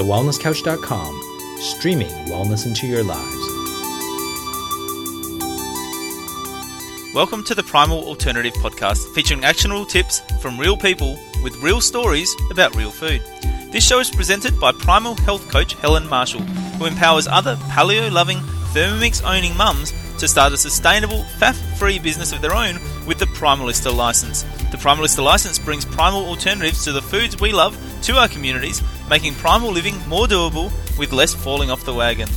thewellnesscouch.com, streaming wellness into your lives. Welcome to the Primal Alternative Podcast, featuring actionable tips from real people with real stories about real food. This show is presented by Primal Health Coach Helen Marshall, who empowers other paleo loving, Thermomix owning mums to start a sustainable, faff free business of their own with the Primalista license. The Primalista license brings primal alternatives to the foods we love to our communities, making primal living more doable with less falling off the wagon.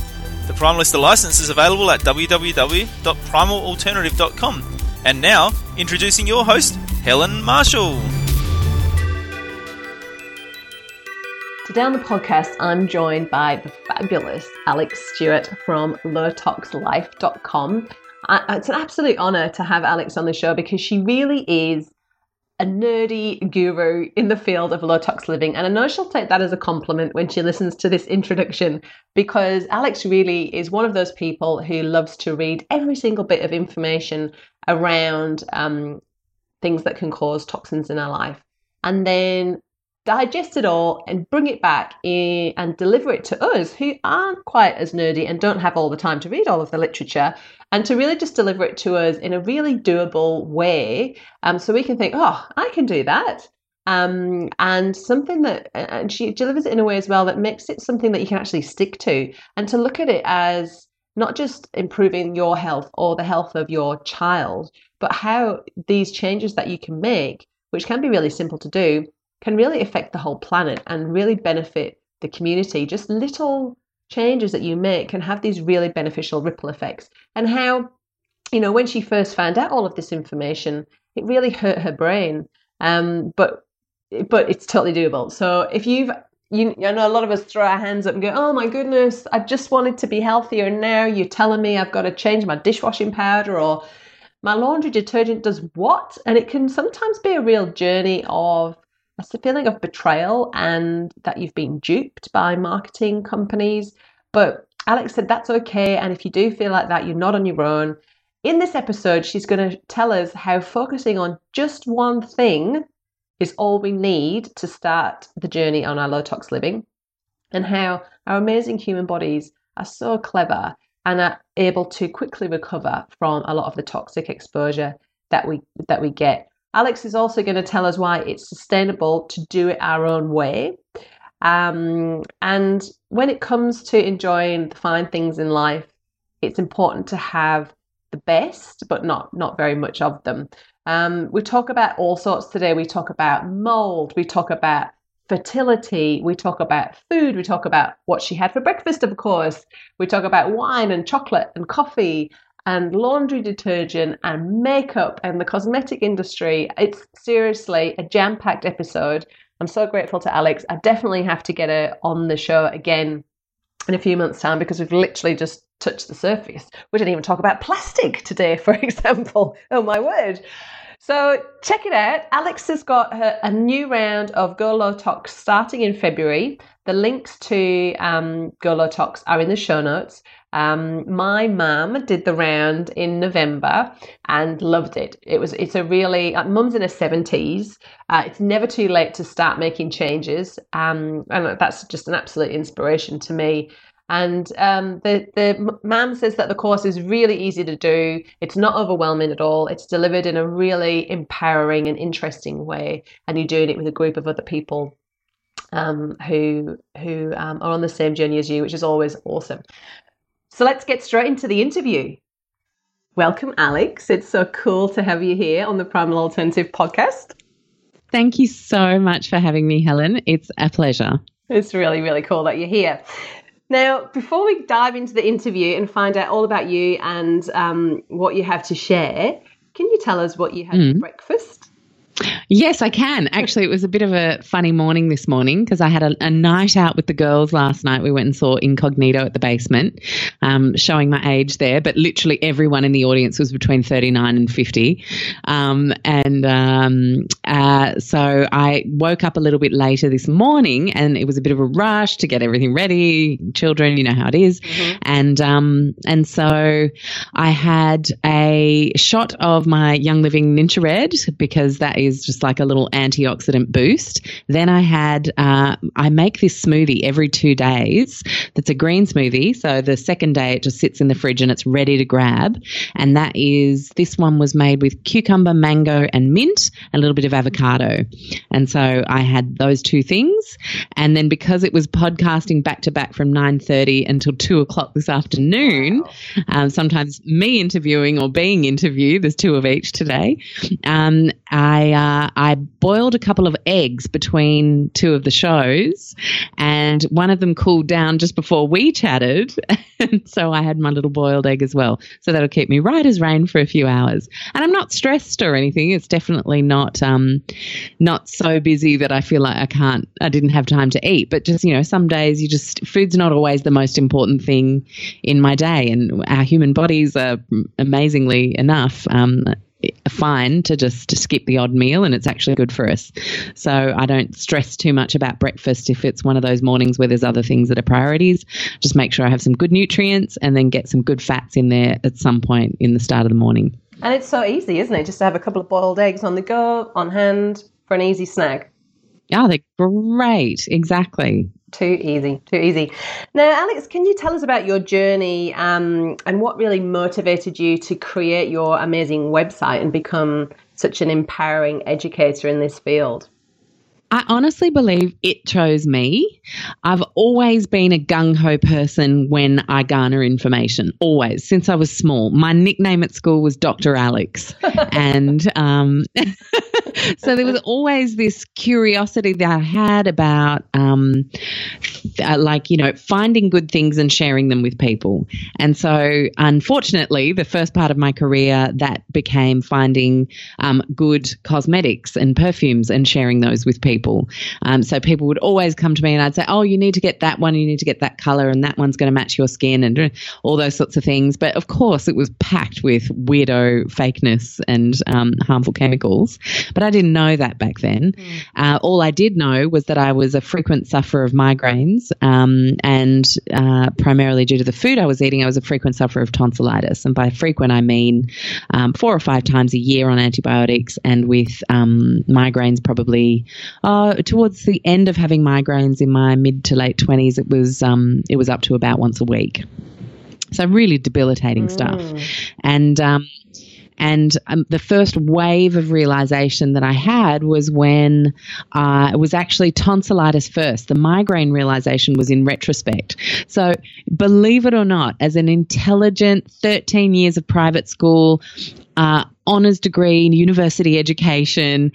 The Primalista license is available at www.primalalternative.com. And now, introducing your host, Helen Marshall. Today on the podcast, I'm joined by the fabulous Alex Stewart from lowtoxlife.com. It's an absolute honor to have Alex on the show because she really is a nerdy guru in the field of low tox living. And I know she'll take that as a compliment when she listens to this introduction because Alex really is one of those people who loves to read every single bit of information around um, things that can cause toxins in our life and then digest it all and bring it back in, and deliver it to us who aren't quite as nerdy and don't have all the time to read all of the literature and to really just deliver it to us in a really doable way. Um, so we can think oh i can do that. Um, and something that and she delivers it in a way as well that makes it something that you can actually stick to and to look at it as not just improving your health or the health of your child but how these changes that you can make which can be really simple to do can really affect the whole planet and really benefit the community. Just little changes that you make can have these really beneficial ripple effects. And how, you know, when she first found out all of this information, it really hurt her brain. Um, but but it's totally doable. So if you've you, I know a lot of us throw our hands up and go, "Oh my goodness, I just wanted to be healthier, and now you're telling me I've got to change my dishwashing powder or my laundry detergent does what?" And it can sometimes be a real journey of it's a feeling of betrayal and that you've been duped by marketing companies. But Alex said that's okay. And if you do feel like that, you're not on your own. In this episode, she's going to tell us how focusing on just one thing is all we need to start the journey on our low tox living, and how our amazing human bodies are so clever and are able to quickly recover from a lot of the toxic exposure that we that we get Alex is also going to tell us why it's sustainable to do it our own way. Um, and when it comes to enjoying the fine things in life, it's important to have the best, but not not very much of them. Um, we talk about all sorts today. We talk about mold. We talk about fertility. We talk about food. We talk about what she had for breakfast, of course. We talk about wine and chocolate and coffee and laundry detergent and makeup and the cosmetic industry. It's seriously a jam packed episode. I'm so grateful to Alex. I definitely have to get her on the show again in a few months' time because we've literally just touched the surface. We didn't even talk about plastic today, for example. Oh my word. So check it out. Alex has got her, a new round of Go Tox starting in February. The links to um, Tox are in the show notes. Um, my mum did the round in November and loved it. It was it's a really uh, mum's in her seventies. Uh, it's never too late to start making changes, um, and that's just an absolute inspiration to me. And um, the the mum says that the course is really easy to do. It's not overwhelming at all. It's delivered in a really empowering and interesting way, and you're doing it with a group of other people um, who who um, are on the same journey as you, which is always awesome. So let's get straight into the interview. Welcome, Alex. It's so cool to have you here on the Primal Alternative podcast. Thank you so much for having me, Helen. It's a pleasure. It's really, really cool that you're here. Now, before we dive into the interview and find out all about you and um, what you have to share, can you tell us what you had mm. for breakfast? Yes, I can. Actually, it was a bit of a funny morning this morning because I had a, a, night out with the girls last night. We went and saw Incognito at the basement, um, showing my age there, but literally everyone in the audience was between 39 and 50. Um, and um, uh, so I woke up a little bit later this morning and it was a bit of a rush to get everything ready. Children, you know how it is. Mm-hmm. And, um, and so I had a shot of my Young Living NingXia Red because that is just like a little antioxidant boost. Then I had, uh, I make this smoothie every two days. That's a green smoothie. So the second day it just sits in the fridge and it's ready to grab. And that is, this one was made with cucumber, mango, and mint, a little bit of avocado. And so I had those two things. And then because it was podcasting back to back from 9.30 until 2 o'clock this afternoon, wow. um, sometimes me interviewing or being interviewed, there's two of each today, um, I, uh, I boiled a couple of eggs between two of the shows and one of them cooled down just before we chatted. and so I had my little boiled egg as well. So that'll keep me right as rain for a few hours. And I'm not stressed or anything. It's definitely not, um, not so busy that I feel like I can't, I didn't have time to eat. But just, you know, some days you just, food's not always the most important thing in my day. And our human bodies are amazingly enough. Um, fine to just to skip the odd meal and it's actually good for us. So I don't stress too much about breakfast if it's one of those mornings where there's other things that are priorities. Just make sure I have some good nutrients and then get some good fats in there at some point in the start of the morning. And it's so easy, isn't it? Just to have a couple of boiled eggs on the go, on hand for an easy snack. Oh, they're great. Exactly. Too easy, too easy. Now, Alex, can you tell us about your journey um, and what really motivated you to create your amazing website and become such an empowering educator in this field? I honestly believe it chose me. I've always been a gung ho person when I garner information, always, since I was small. My nickname at school was Dr. Alex. and um, so there was always this curiosity that I had about, um, uh, like, you know, finding good things and sharing them with people. And so, unfortunately, the first part of my career, that became finding um, good cosmetics and perfumes and sharing those with people. Um, so people would always come to me and I'd say, oh, you need to get that one, you need to get that color, and that one's going to match your skin and all those sorts of things. But of course, it was packed with weirdo fakeness and um, harmful chemicals. But I didn't know that back then. Mm. Uh, all I did know was that I was a frequent sufferer of migraines, um, and uh, primarily due to the food I was eating, I was a frequent sufferer of tonsillitis. And by frequent, I mean um, four or five times a year on antibiotics, and with um, migraines probably uh, towards the end of having migraines in my mid to late twenties, it was um, it was up to about once a week. So really debilitating mm. stuff, and um, and um, the first wave of realization that I had was when uh, it was actually tonsillitis first. The migraine realization was in retrospect. So, believe it or not, as an intelligent 13 years of private school, uh, honors degree, in university education,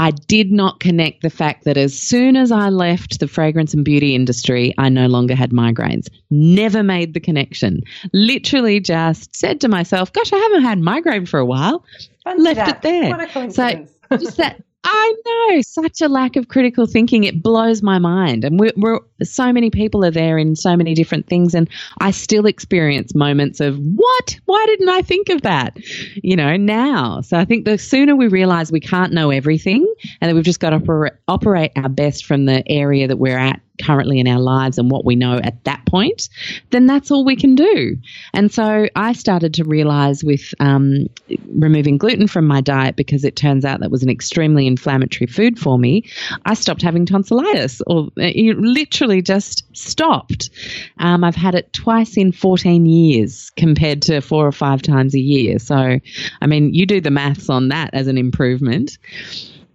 I did not connect the fact that as soon as I left the fragrance and beauty industry, I no longer had migraines. Never made the connection. Literally just said to myself, gosh, I haven't had migraine for a while. Fancy left that. it there. What a coincidence. So just that I know such a lack of critical thinking. It blows my mind. And we're, we're, so many people are there in so many different things. And I still experience moments of what? Why didn't I think of that? You know, now. So I think the sooner we realize we can't know everything and that we've just got to oper- operate our best from the area that we're at currently in our lives and what we know at that point, then that's all we can do. And so I started to realize with um, removing gluten from my diet because it turns out that was an extremely inflammatory food for me, I stopped having tonsillitis or it literally just stopped. Um, I've had it twice in 14 years compared to four or five times a year. So, I mean, you do the maths on that as an improvement.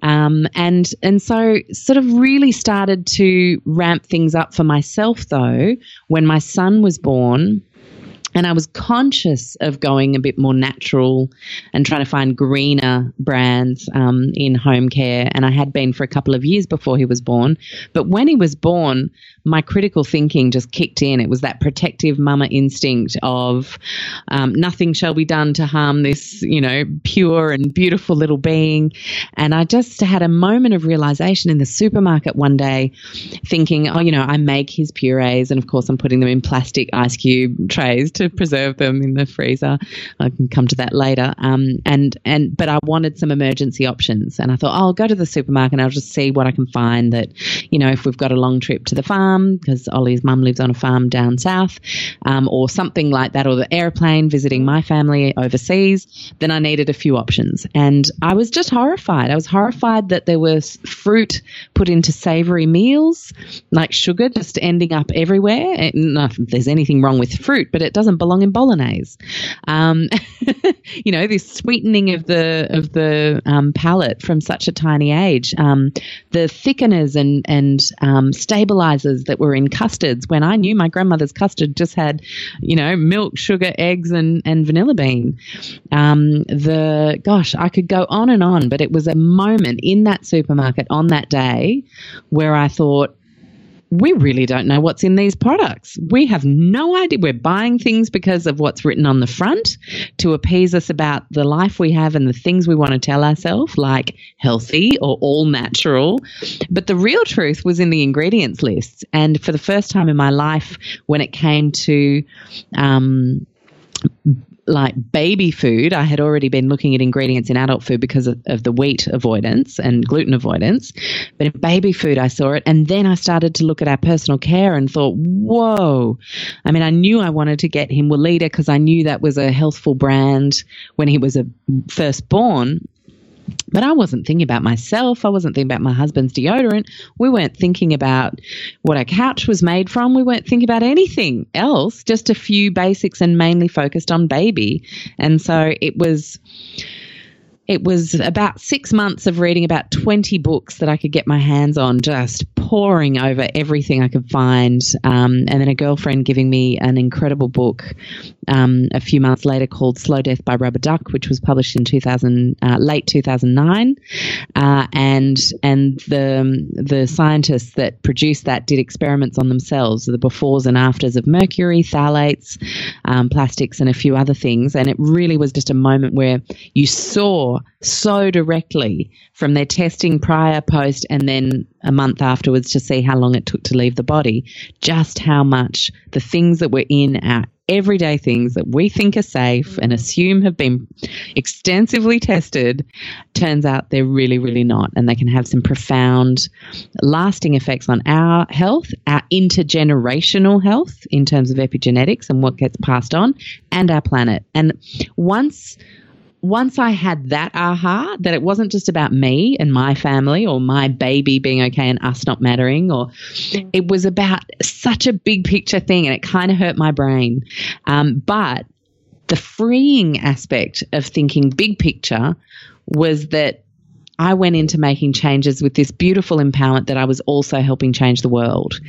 Um, and and so sort of really started to ramp things up for myself though when my son was born and I was conscious of going a bit more natural and trying to find greener brands um, in home care. And I had been for a couple of years before he was born. But when he was born, my critical thinking just kicked in. It was that protective mama instinct of um, nothing shall be done to harm this, you know, pure and beautiful little being. And I just had a moment of realization in the supermarket one day, thinking, oh, you know, I make his purees, and of course, I'm putting them in plastic ice cube trays to preserve them in the freezer. I can come to that later. Um, and and but I wanted some emergency options, and I thought oh, I'll go to the supermarket and I'll just see what I can find. That you know, if we've got a long trip to the farm because Ollie's mum lives on a farm down south, um, or something like that, or the airplane visiting my family overseas, then I needed a few options. And I was just horrified. I was horrified that there was fruit put into savory meals, like sugar just ending up everywhere. Not there's anything wrong with fruit, but it doesn't belong in bolognese. Um, you know, this sweetening of the of the um, palate from such a tiny age. Um, the thickeners and and um, stabilizers that were in custards. When I knew my grandmother's custard just had, you know, milk, sugar, eggs, and and vanilla bean. Um, the gosh, I could go on and on, but it was a moment in that supermarket on that day where I thought we really don't know what's in these products. We have no idea. We're buying things because of what's written on the front to appease us about the life we have and the things we want to tell ourselves, like healthy or all natural. But the real truth was in the ingredients lists. And for the first time in my life, when it came to um, like baby food, I had already been looking at ingredients in adult food because of, of, the wheat avoidance and gluten avoidance. But in baby food, I saw it. And then I started to look at our personal care and thought, whoa. I mean, I knew I wanted to get him Weleda because I knew that was a healthful brand when he was a first born. But I wasn't thinking about myself. I wasn't thinking about my husband's deodorant. We weren't thinking about what our couch was made from. We weren't thinking about anything else, just a few basics and mainly focused on baby. And so it was it was about six months of reading about 20 books that I could get my hands on, just poring over everything I could find. Um, and then a girlfriend giving me an incredible book um, a few months later called Slow Death by Rubber Duck, which was published in 2000, uh, late 2009. Uh, and and the, the scientists that produced that did experiments on themselves, the befores and afters of mercury, phthalates, um, plastics, and a few other things. And it really was just a moment where you saw so directly from their testing prior, post, and then a month afterwards to see how long it took to leave the body, just how much the things that were in our everyday things that we think are safe and mm-hmm. assume have been extensively tested turns out they're really really not and they can have some profound lasting effects on our health our intergenerational health in terms of epigenetics and what gets passed on and our planet. And once once I had that aha, that it wasn't just about me and my family or my baby being okay and us not mattering, or it was about such a big picture thing and it kind of hurt my brain. Um, but the freeing aspect of thinking big picture was that I went into making changes with this beautiful empowerment that I was also helping change the world.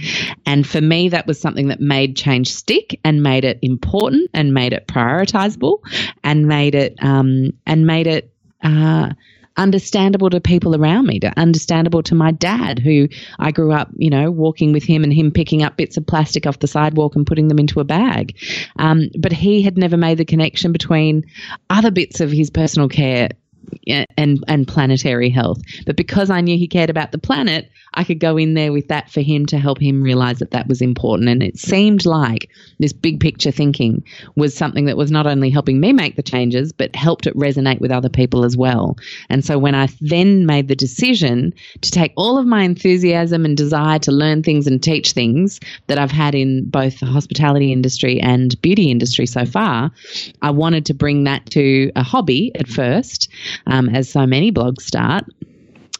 And for me, that was something that made change stick and made it important and made it prioritizable and made it, um, and made it, uh, understandable to people around me, to understandable to my dad, who I grew up, you know, walking with him and him picking up bits of plastic off the sidewalk and putting them into a bag. Um, but he had never made the connection between other bits of his personal care and and planetary health. But because I knew he cared about the planet, I could go in there with that for him to help him realize that that was important. And it seemed like this big picture thinking was something that was not only helping me make the changes, but helped it resonate with other people as well. And so when I then made the decision to take all of my enthusiasm and desire to learn things and teach things that I've had in both the hospitality industry and beauty industry so far, I wanted to bring that to a hobby at first, um, as so many blogs start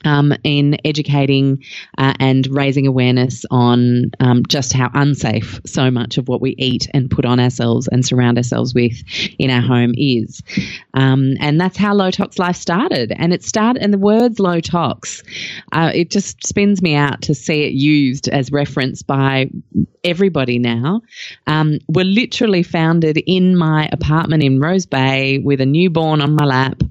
um, in educating uh, and raising awareness on um, just how unsafe so much of what we eat and put on ourselves and surround ourselves with in our home is. Um, and that's how low tox life started. And it started, and the words low tox, uh, it just spins me out to see it used as reference by everybody now. Um, were literally founded in my apartment in Rose Bay with a newborn on my lap,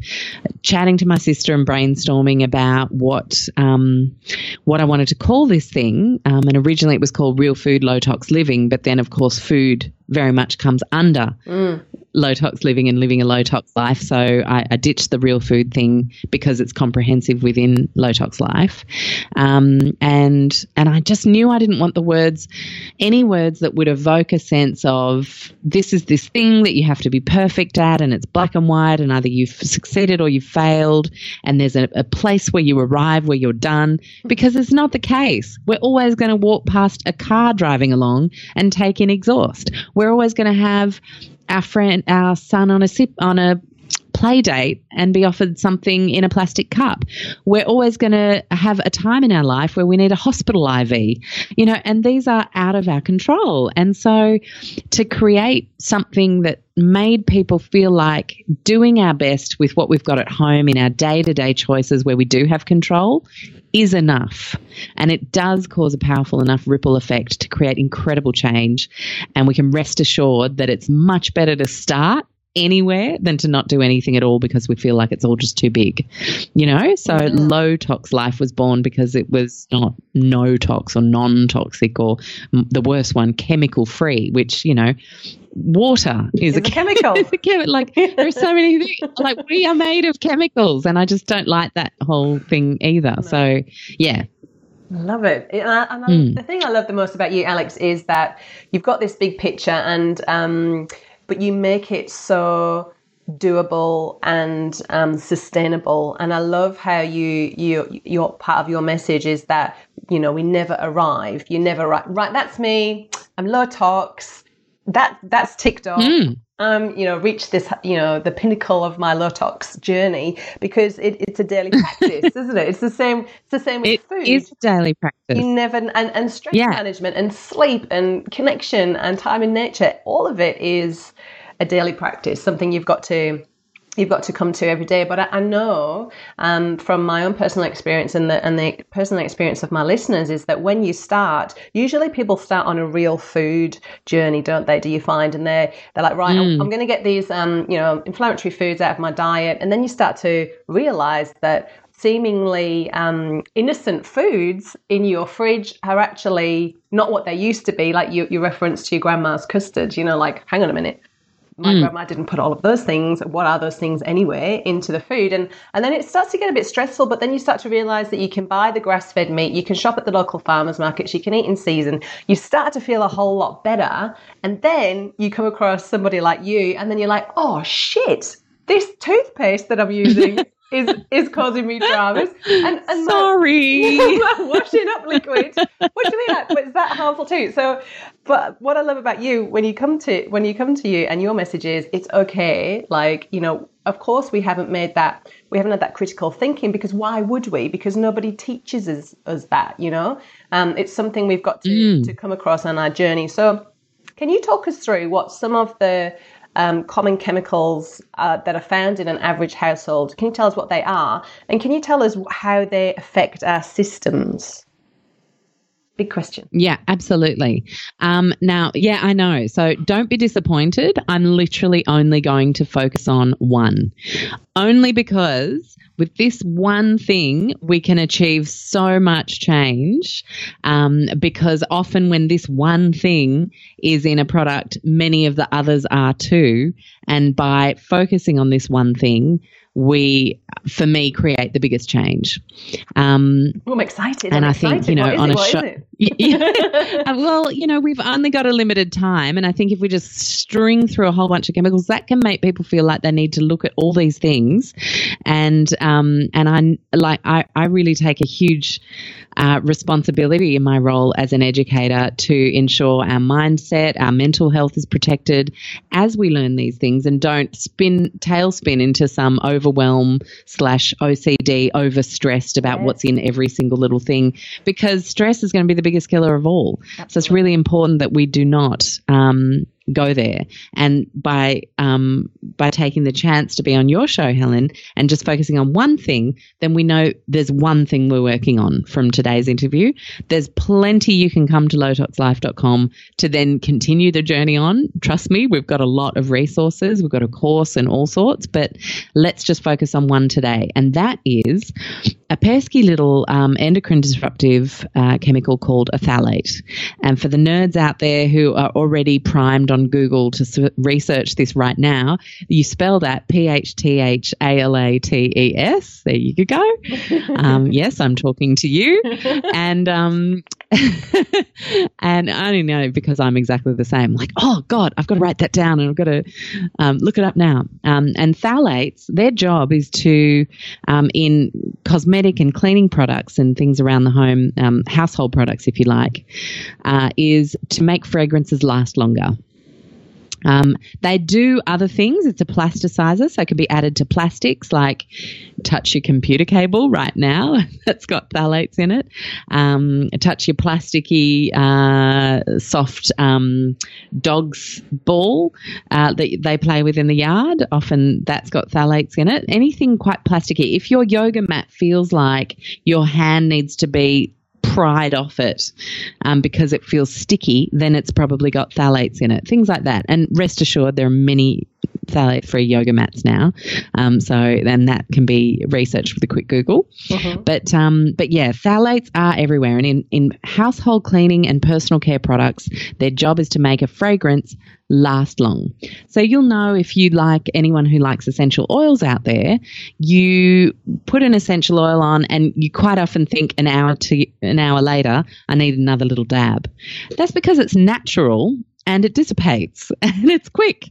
chatting to my sister and brainstorming about what um, what I wanted to call this thing. Um, and originally it was called Real Food Low Tox Living, but then of course food very much comes under Mm. low tox living and living a low tox life. So I, I ditched the real food thing because it's comprehensive within low tox life. Um, and and I just knew I didn't want the words, any words that would evoke a sense of this is this thing that you have to be perfect at, and it's black and white, and either you've succeeded or you've failed, and there's a, a place where you arrive where you're done, because it's not the case. We're always going to walk past a car driving along and take in exhaust. We're always going to have our friend, our son on a sip on a play date and be offered something in a plastic cup. We're always going to have a time in our life where we need a hospital IV, you know, and these are out of our control. And so to create something that made people feel like doing our best with what we've got at home in our day to day choices where we do have control is enough. And it does cause a powerful enough ripple effect to create incredible change. And we can rest assured that it's much better to start anywhere than to not do anything at all because we feel like it's all just too big. You know? So Yeah. low tox life was born because it was not no tox or non toxic or the worst one, chemical free, which, you know, water is a a chemical. it's a like there's so many things like we are made of chemicals and I just don't like that whole thing either. So yeah. I love it. And, I, and I- Mm. the thing I love the most about you, Alex, is that you've got this big picture, and um, but you make it so doable and um, sustainable. And I love how you you your part of your message is that you know we never arrive. You never right. Right. That's me. I'm low tox. That that's ticked off. Mm. Um, you know, reach this, you know, the pinnacle of my low tox journey because it, it's a daily practice, isn't it? It's the same. It's the same with It food is daily practice. you never and, and stress Yeah. management and sleep and connection and time in nature all of it is a daily practice something you've got to you've got to come to every day but i, I know um, from my own personal experience and the and the personal experience of my listeners is that when you start usually people start on a real food journey don't they do you find and they're they're like right I'm, I'm going to get these um, you know inflammatory foods out of my diet and then you start to realize that seemingly um, innocent foods in your fridge are actually not what they used to be. Like you, you referenced to your grandma's custard, you know, like, hang on a minute. My mm. grandma didn't put all of those things. What are those things anyway into the food? And and then it starts to get a bit stressful. But then you start to realize that you can buy the grass fed meat, you can shop at the local farmers markets, you can eat in season. You start to feel a whole lot better. And then you come across somebody like you, and then you're like, oh shit, this toothpaste that I'm using is is causing me dramas. And and Sorry. washing up liquid. What do you mean? Like, but is that harmful too? So, but what I love about you when you come to when you come to you and your message is it's okay. Like you know, of course we haven't made that we haven't had that critical thinking because why would we? Because nobody teaches us us that. You know, um, it's something we've got to to come across on our journey. So, can you talk us through what some of the um, common chemicals uh, that are found in an average household. Can you tell us what they are? And can you tell us how they affect our systems? Big question. Yeah, absolutely. Um, now, yeah, I know. So don't be disappointed. I'm literally only going to focus on one, only because with this one thing, we can achieve so much change. Um, because often when this one thing is in a product, many of the others are too. And by focusing on this one thing, we, for me, create the biggest change. Um, Oh, I'm excited. And I'm I think, excited. you know, on it? a show. yeah. Uh, well, you know, we've only got a limited time, and I think if we just string through a whole bunch of chemicals, that can make people feel like they need to look at all these things. And um, and I like I, I really take a huge uh, responsibility in my role as an educator to ensure our mindset, our mental health is protected as we learn these things, and don't spin tailspin into some overwhelm slash OCD, overstressed about Yes. what's in every single little thing, because stress is going to be the biggest killer of all. So it's really important that we do not um, go there. And by um, by taking the chance to be on your show, Helen, and just focusing on one thing, then we know there's one thing we're working on from today's interview. There's plenty you can come to lowtoxlife.com to then continue the journey on. Trust me, we've got a lot of resources. We've got a course and all sorts, but let's just focus on one today. And that is a pesky little um, endocrine disruptive uh, chemical called a phthalate. And for the nerds out there who are already primed on Google to s- research this right now, you spell that P H T H A L A T E S. There you go. Um, yes, I'm talking to you. And um, and I only know because I'm exactly the same. Like, oh God, I've got to write that down and I've got to um, look it up now. Um, and phthalates, their job is to, um, in cosmetic and cleaning products and things around the home, um, household products, if you like, uh, is to make fragrances last longer. Um, they do other things. It's a plasticizer, so it can be added to plastics like touch your computer cable right now. That's got phthalates in it. Um, touch your plasticky, uh, soft um, dog's ball uh, that they play with in the yard. Often that's got phthalates in it. Anything quite plasticky. If your yoga mat feels like your hand needs to be pried off it um, because it feels sticky, then it's probably got phthalates in it. Things like that. And rest assured, there are many phthalate free yoga mats now. Um, so then that can be researched with a quick Google. But um, but yeah, phthalates are everywhere. And in, in household cleaning and personal care products, their job is to make a fragrance last long. So you'll know if you like anyone who likes essential oils out there, you put an essential oil on and you quite often think an hour to an hour later, I need another little dab. That's because it's natural and it dissipates and it's quick.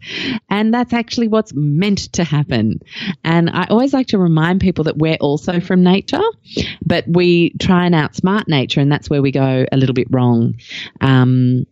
And that's actually what's meant to happen. And I always like to remind people that we're also from nature, but we try and outsmart nature, and that's where we go a little bit wrong. Um,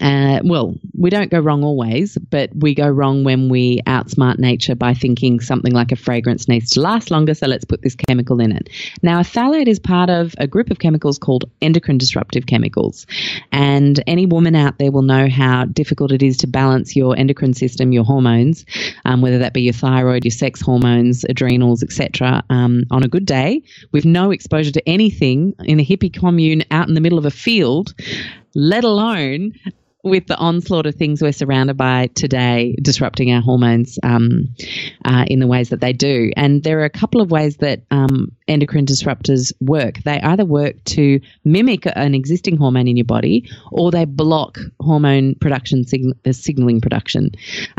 uh, well, we don't go wrong always, but we go wrong when we outsmart nature by thinking something like a fragrance needs to last longer, so let's put this chemical in it. Now, a phthalate is part of a group of chemicals called endocrine disruptive chemicals. And any woman out there will know how difficult it is to balance your endocrine system, your hormones, um, whether that be your thyroid, your sex hormones, adrenals, etc., um, on a good day with no exposure to anything in a hippie commune out in the middle of a field, let alone with the onslaught of things we're surrounded by today disrupting our hormones um, uh, in the ways that they do. And there are a couple of ways that um, endocrine disruptors work. They either work to mimic an existing hormone in your body or they block hormone production, uh, signaling production.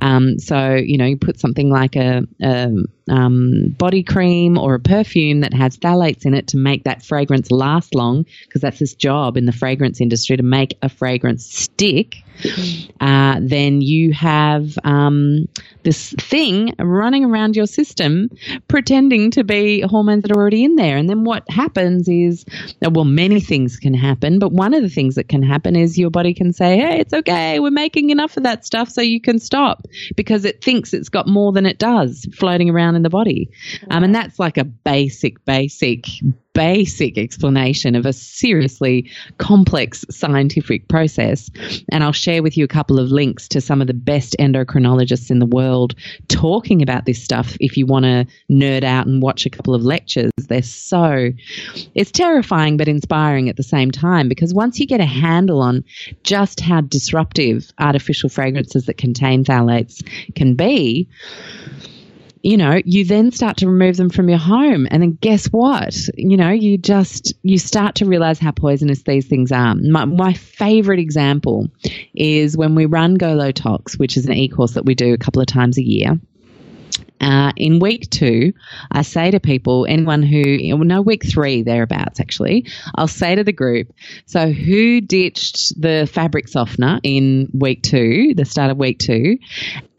Um, so, you know, you put something like a, a um, body cream or a perfume that has phthalates in it to make that fragrance last long, because that's its job in the fragrance industry to make a fragrance stick. Uh, then you have um, this thing running around your system pretending to be hormones that are already in there. And then what happens is, well, many things can happen, but one of the things that can happen is your body can say, hey, it's okay, we're making enough of that stuff so you can stop because it thinks it's got more than it does floating around in the body. Um, and that's like a basic, basic, basic explanation of a seriously complex scientific process. And I'll share with you a couple of links to some of the best endocrinologists in the world talking about this stuff if you want to nerd out and watch a couple of lectures. They're so, it's terrifying but inspiring at the same time because once you get a handle on just how disruptive artificial fragrances that contain phthalates can be, you know, you then start to remove them from your home. And then guess what? You know, you just, you start to realize how poisonous these things are. My, my favorite example is when we run Go Low Tox, which is an e course that we do a couple of times a year. Uh, in week two, I say to people, anyone who, no, week three, thereabouts actually, I'll say to the group, so who ditched the fabric softener in week two, the start of week two,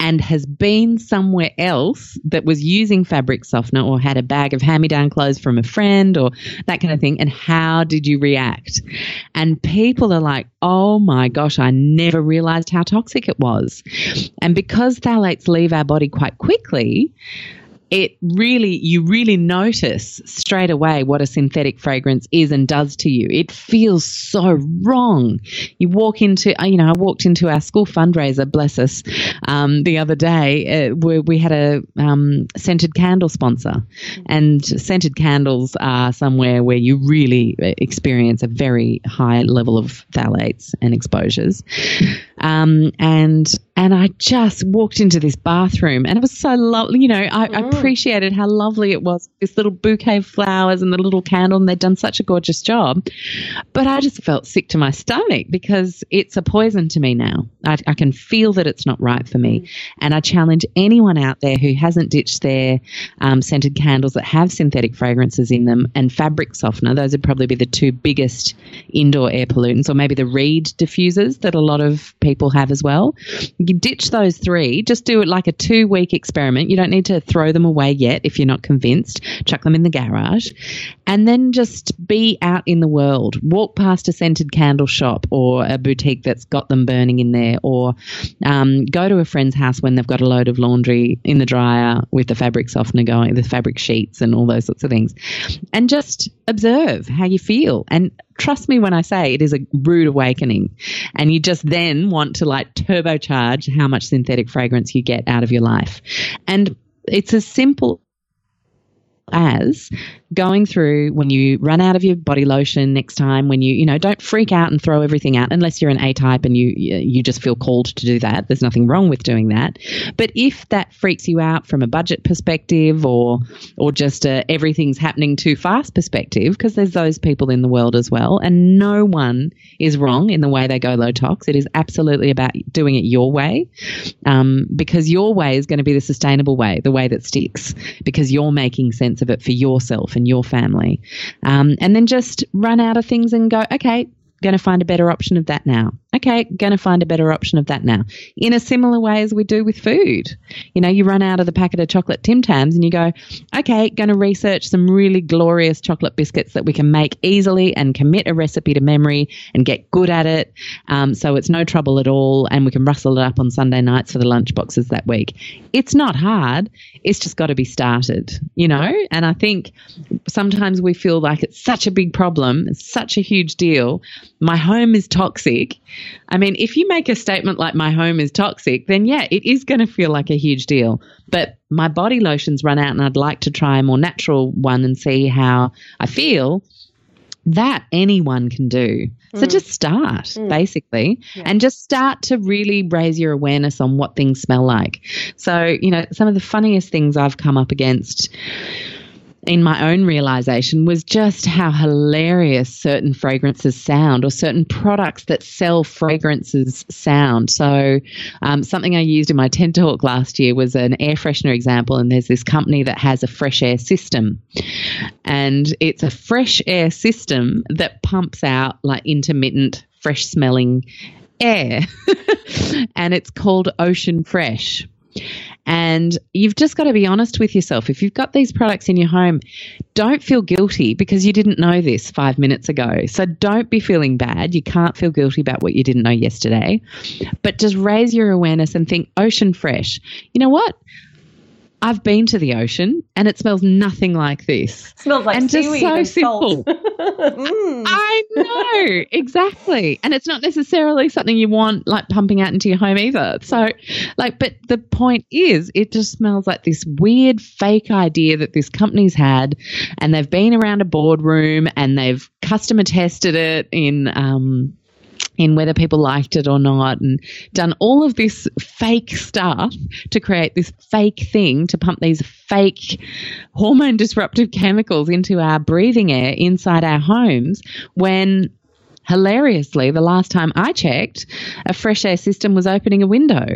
and has been somewhere else that was using fabric softener or had a bag of hand me down clothes from a friend or that kind of thing, and how did you react? And people are like, oh my gosh, I never realized how toxic it was. And because phthalates leave our body quite quickly, it really, you really notice straight away what a synthetic fragrance is and does to you. It feels so wrong. You walk into, you know, I walked into our school fundraiser, bless us, um, the other day uh, where we had a um, scented candle sponsor. And scented candles are somewhere where you really experience a very high level of phthalates and exposures. Um, and And I just walked into this bathroom and it was so lovely. You know, I, I appreciated how lovely it was. This little bouquet of flowers and the little candle, and they'd done such a gorgeous job. But I just felt sick to my stomach because it's a poison to me now. I, I can feel that it's not right for me. And I challenge anyone out there who hasn't ditched their um, scented candles that have synthetic fragrances in them and fabric softener. Those would probably be the two biggest indoor air pollutants, or maybe the reed diffusers that a lot of people have as well. Ditch those three, just do it like a two week experiment. You don't need to throw them away yet if you're not convinced. Chuck them in the garage and then just be out in the world. Walk past a scented candle shop or a boutique that's got them burning in there, or um, go to a friend's house when they've got a load of laundry in the dryer with the fabric softener going, the fabric sheets, and all those sorts of things. And just observe how you feel. And trust me when I say it is a rude awakening. And you just then want to like turbocharge how much synthetic fragrance you get out of your life. And it's as simple as going through when you run out of your body lotion next time when you you know don't freak out and throw everything out unless you're an A type and you you just feel called to do that. There's nothing wrong with doing that. But if that freaks you out from a budget perspective or or just a everything's happening too fast perspective because there's those people in the world as well and no one is wrong in the way they go low tox it is absolutely about doing it your way um, because your way is going to be the sustainable way the way that sticks because you're making sense of it for yourself and your family. Um, and then just run out of things and go, okay, going to find a better option of that now. Okay, going to find a better option of that now. In a similar way as we do with food. You know, you run out of the packet of chocolate Tim Tams and you go, okay, going to research some really glorious chocolate biscuits that we can make easily and commit a recipe to memory and get good at it. Um, so it's no trouble at all and we can rustle it up on Sunday nights for the lunch boxes that week. It's not hard. It's just got to be started, you know? And I think sometimes we feel like it's such a big problem, it's such a huge deal. My home is toxic I mean, if you make a statement like my home is toxic, then yeah, it is going to feel like a huge deal. But my body lotions run out and I'd like to try a more natural one and see how I feel. That anyone can do. So mm. just start, mm. basically, yeah. and just start to really raise your awareness on what things smell like. So, you know, some of the funniest things I've come up against in my own realization was just how hilarious certain fragrances sound or certain products that sell fragrances sound. So, um, something I used in my TED talk last year was an air freshener example, and there's this company that has a fresh air system, and it's a fresh air system that pumps out like intermittent, fresh smelling air, and it's called Ocean Fresh. And you've just got to be honest with yourself. If you've got these products in your home, don't feel guilty because you didn't know this five minutes ago. So don't be feeling bad. You can't feel guilty about what you didn't know yesterday. But just raise your awareness and think ocean fresh. You know what? I've been to the ocean and it smells nothing like this. It smells like and just so and simple. mm. I know exactly, and it's not necessarily something you want like pumping out into your home either. So, like, but the point is, it just smells like this weird fake idea that this company's had, and they've been around a boardroom and they've customer tested it in. Um, in whether people liked it or not and done all of this fake stuff to create this fake thing to pump these fake hormone disruptive chemicals into our breathing air inside our homes when hilariously the last time I checked a fresh air system was opening a window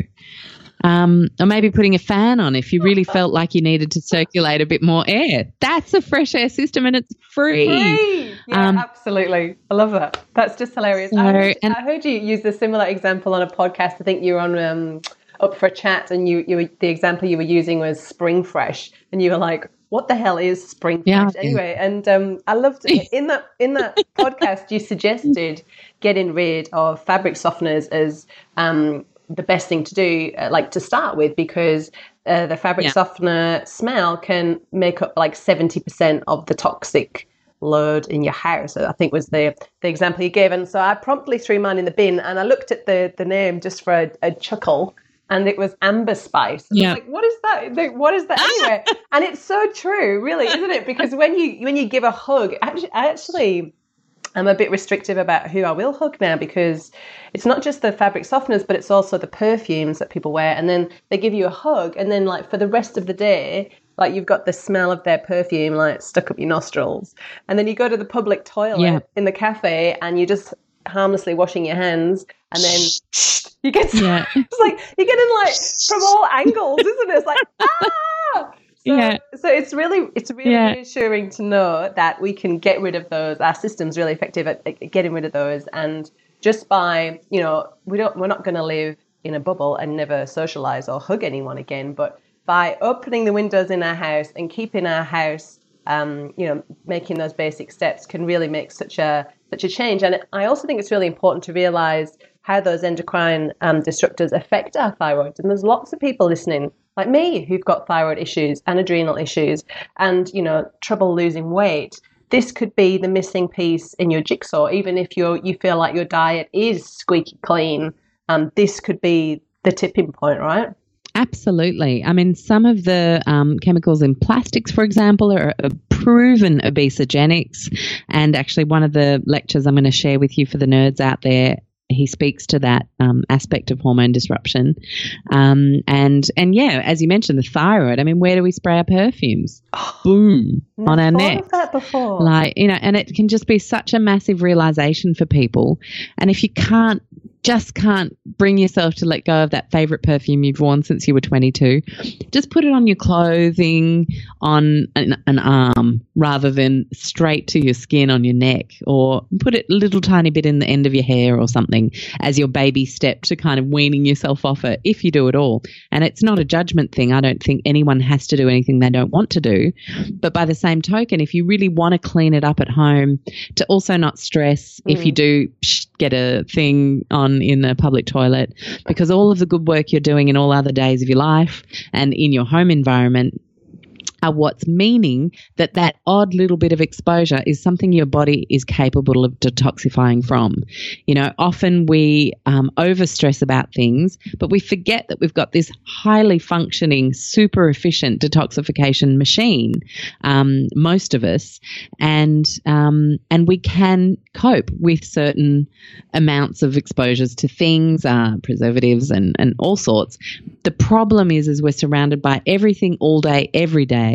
um, or maybe putting a fan on if you really felt like you needed to circulate a bit more air. That's a fresh air system and it's free. free. Yeah, um, absolutely. I love that. That's just hilarious. So, I, heard, and, I, heard, you use a similar example on a podcast. I think you were on um, up for a chat, and you, you were, the example you were using was spring fresh, and you were like, "What the hell is spring fresh?" Yeah. Anyway, and um, I loved it. in that in that podcast. You suggested getting rid of fabric softeners as um, the best thing to do, uh, like to start with, because uh, the fabric yeah. softener smell can make up like 70% of the toxic load in your house. So I think was the the example you gave. And so I promptly threw mine in the bin and I looked at the, the name just for a, a chuckle and it was amber spice. And yeah. like, what is that? What is that anyway? and it's so true, really, isn't it? Because when you when you give a hug, actually, actually I'm a bit restrictive about who I will hug now because it's not just the fabric softeners, but it's also the perfumes that people wear. And then they give you a hug, and then like for the rest of the day, like you've got the smell of their perfume like stuck up your nostrils. And then you go to the public toilet Yeah. in the cafe, and you're just harmlessly washing your hands, and then you get Yeah. it's like you're getting like from all angles, isn't it? It's like ah. So, Yeah. so it's really it's really Yeah. reassuring to know that we can get rid of those. Our system's really effective at, at getting rid of those, and just by you know we don't we're not going to live in a bubble and never socialize or hug anyone again, but by opening the windows in our house and keeping our house um, you know, making those basic steps can really make such a such a change. And I also think it's really important to realize how those endocrine um, disruptors affect our thyroid. And there's lots of people listening, like me, who've got thyroid issues and adrenal issues, and you know, trouble losing weight. This could be the missing piece in your jigsaw, even if you you feel like your diet is squeaky clean. Um, this could be the tipping point, right? Absolutely. I mean, some of the um, chemicals in plastics, for example, are, are proven obesogenics. And actually, one of the lectures I'm going to share with you for the nerds out there. He speaks to that um, aspect of hormone disruption, um, and and yeah, as you mentioned, the thyroid. I mean, where do we spray our perfumes? Boom on our neck. that before. Like, you know, and it can just be such a massive realization for people. And if you can't, just can't bring yourself to let go of that favorite perfume you've worn since you were 22, just put it on your clothing, on an, an arm, rather than straight to your skin on your neck, or put it a little tiny bit in the end of your hair or something as your baby step to kind of weaning yourself off it, if you do it all. And it's not a judgment thing. I don't think anyone has to do anything they don't want to do. But by the same token, if you really want to clean it up at home, to also not stress if you mm. do psh, get a thing on in the public toilet, because all of the good work you're doing in all other days of your life and in your home environment are what's meaning that that odd little bit of exposure is something your body is capable of detoxifying from. You know, often we um, overstress about things, but we forget that we've got this highly functioning, super efficient detoxification machine. Um, most of us, and um, and we can cope with certain amounts of exposures to things, uh, preservatives, and and all sorts. The problem is, is we're surrounded by everything all day, every day,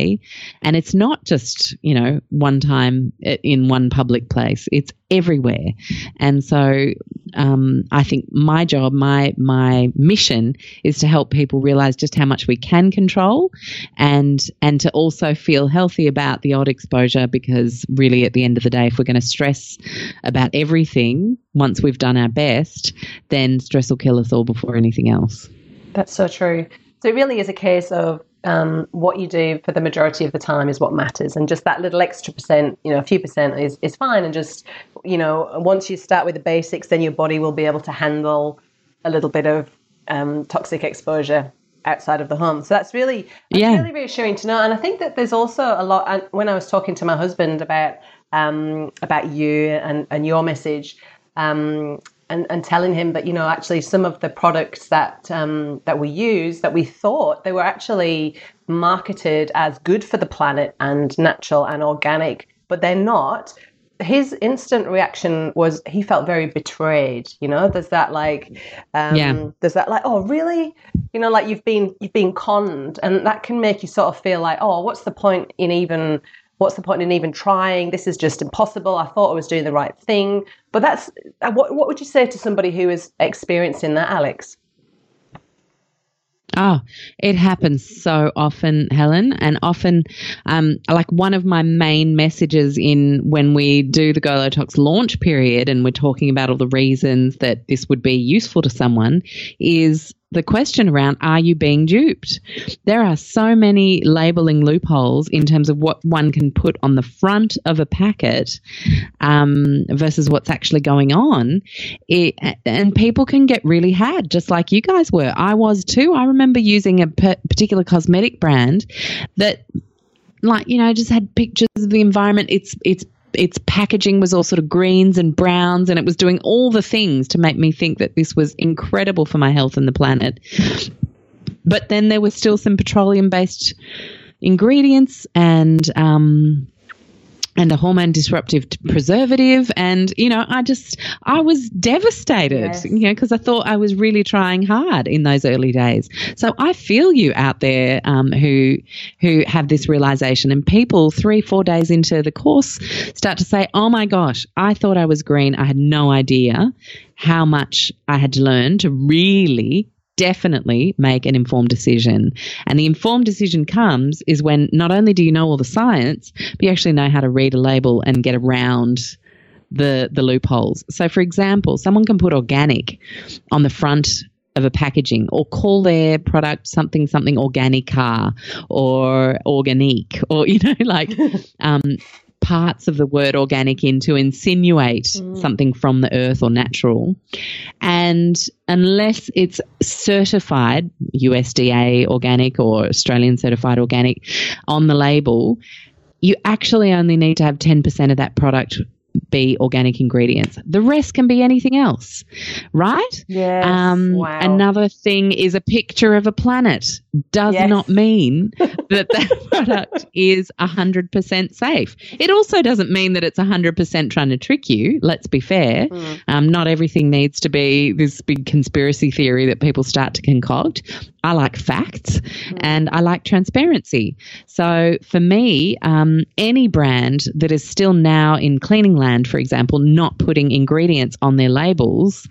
and it's not just you know one time in one public place. It's everywhere, and so um, I think my job, my my mission, is to help people realize just how much we can control, and and to also feel healthy about the odd exposure. Because really, at the end of the day, if we're going to stress about everything once we've done our best, then stress will kill us all before anything else. That's so true. So it really is a case of um, what you do for the majority of the time is what matters, and just that little extra percent, you know, a few percent is is fine. And just you know, once you start with the basics, then your body will be able to handle a little bit of um, toxic exposure outside of the home. So that's really that's Yeah. really reassuring to know. And I think that there's also a lot. When I was talking to my husband about um, about you and and your message. Um, and, and telling him that you know actually some of the products that um, that we use that we thought they were actually marketed as good for the planet and natural and organic, but they're not. His instant reaction was he felt very betrayed. You know, there's that like, um, Yeah. there's that like, oh really? You know, like you've been you've been conned, and that can make you sort of feel like, oh, what's the point in even what's the point in even trying? This is just impossible. I thought I was doing the right thing. But that's uh, what, what would you say to somebody who is experiencing that, Alex? Oh, it happens so often, Helen, and often, um, like one of my main messages in when we do the Go Low Tox launch period, and we're talking about all the reasons that this would be useful to someone, is the question around are you being duped? There are so many labeling loopholes in terms of what one can put on the front of a packet um, versus what's actually going on. It, and people can get really had, just like you guys were. I was too. I remember using a per- particular cosmetic brand that, like, you know, just had pictures of the environment. It's, it's, its packaging was all sort of greens and browns, and it was doing all the things to make me think that this was incredible for my health and the planet. But then there was still some petroleum based ingredients and um, and a hormone disruptive preservative. And you know i just i was devastated yes. you know because i thought i was really trying hard in those early days. So i feel you out there um, who who have this realization. And people three four days into the course start to say oh my gosh i thought i was green. I had no idea how much i had to learn to really definitely make an informed decision. And the informed decision comes is when not only do you know all the science, but you actually know how to read a label and get around the the loopholes. So for example, someone can put organic on the front of a packaging or call their product something something organic car or organique or you know like um, parts of the word organic in to insinuate mm. something from the earth or natural. And unless it's certified USDA organic or Australian certified organic on the label, you actually only need to have 10% of that product be organic ingredients. The rest can be anything else, right? Yes. Um, wow. Another thing is a picture of a planet does yes. not mean that that product is 100% safe. It also doesn't mean that it's 100% trying to trick you. Let's be fair. Mm. Um, not everything needs to be this big conspiracy theory that people start to concoct. I like facts mm. and I like transparency. So for me, um, any brand that is still now in cleaning land, for example, not putting ingredients on their labels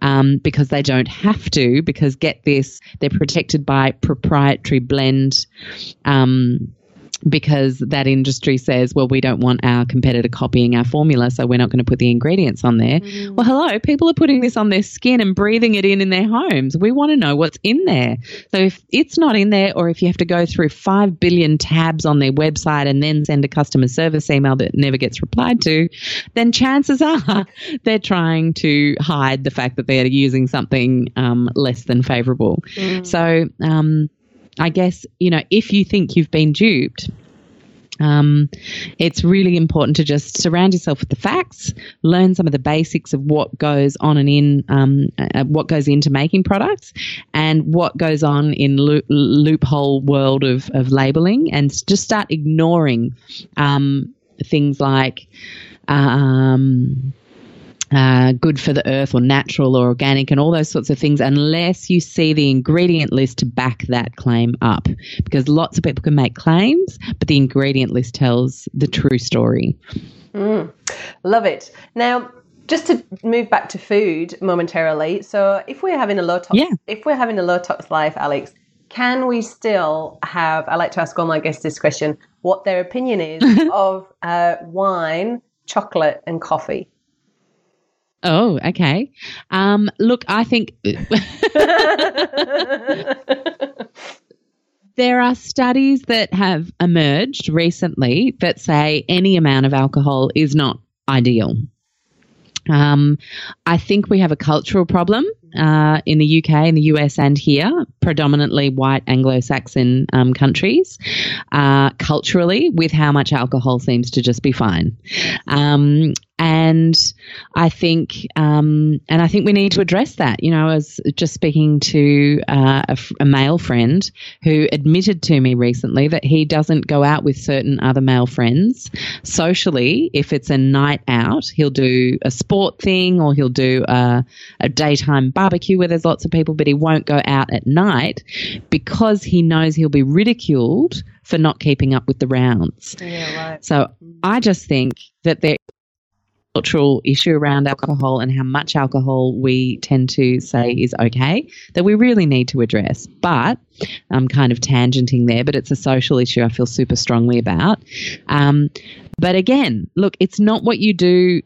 um, because they don't have to, because get this, they're protected by proprietary blend. Um, because that industry says, well, we don't want our competitor copying our formula, so we're not going to put the ingredients on there. Mm. Well, hello, people are putting this on their skin and breathing it in in their homes. We want to know what's in there. So if it's not in there, or if you have to go through 5 billion tabs on their website and then send a customer service email that never gets replied to, then chances are they're trying to hide the fact that they're using something um, less than favorable. Mm. So, um, I guess, you know, if you think you've been duped, um, it's really important to just surround yourself with the facts, learn some of the basics of what goes on and in, um, uh, what goes into making products, and what goes on in lo- loophole world of, of labeling, and just start ignoring um, things like. Um, uh, good for the earth or natural or organic and all those sorts of things unless you see the ingredient list to back that claim up. Because lots of people can make claims, but the ingredient list tells the true story. Mm, love it. Now, just to move back to food momentarily. So, if we're having a low tox, yeah. if we're having a low tox life, Alex, can we still have? I like to ask all my guests this question: what their opinion is of uh, wine, chocolate, and coffee. Oh, okay. Um, look, I think there are studies that have emerged recently that say any amount of alcohol is not ideal. Um, I think we have a cultural problem uh, in the UK, in the US, and here, predominantly white Anglo Saxon um, countries, uh, culturally, with how much alcohol seems to just be fine. Um, and I think, um, and I think we need to address that. You know, I was just speaking to uh, a, a, male friend who admitted to me recently that he doesn't go out with certain other male friends socially. If it's a night out, he'll do a sport thing or he'll do a, a daytime barbecue where there's lots of people, but he won't go out at night because he knows he'll be ridiculed for not keeping up with the rounds. Yeah, right. So I just think that there cultural issue around alcohol and how much alcohol we tend to say is okay that we really need to address. But I'm kind of tangenting there, but it's a social issue I feel super strongly about. Um, but again, look, it's not what you do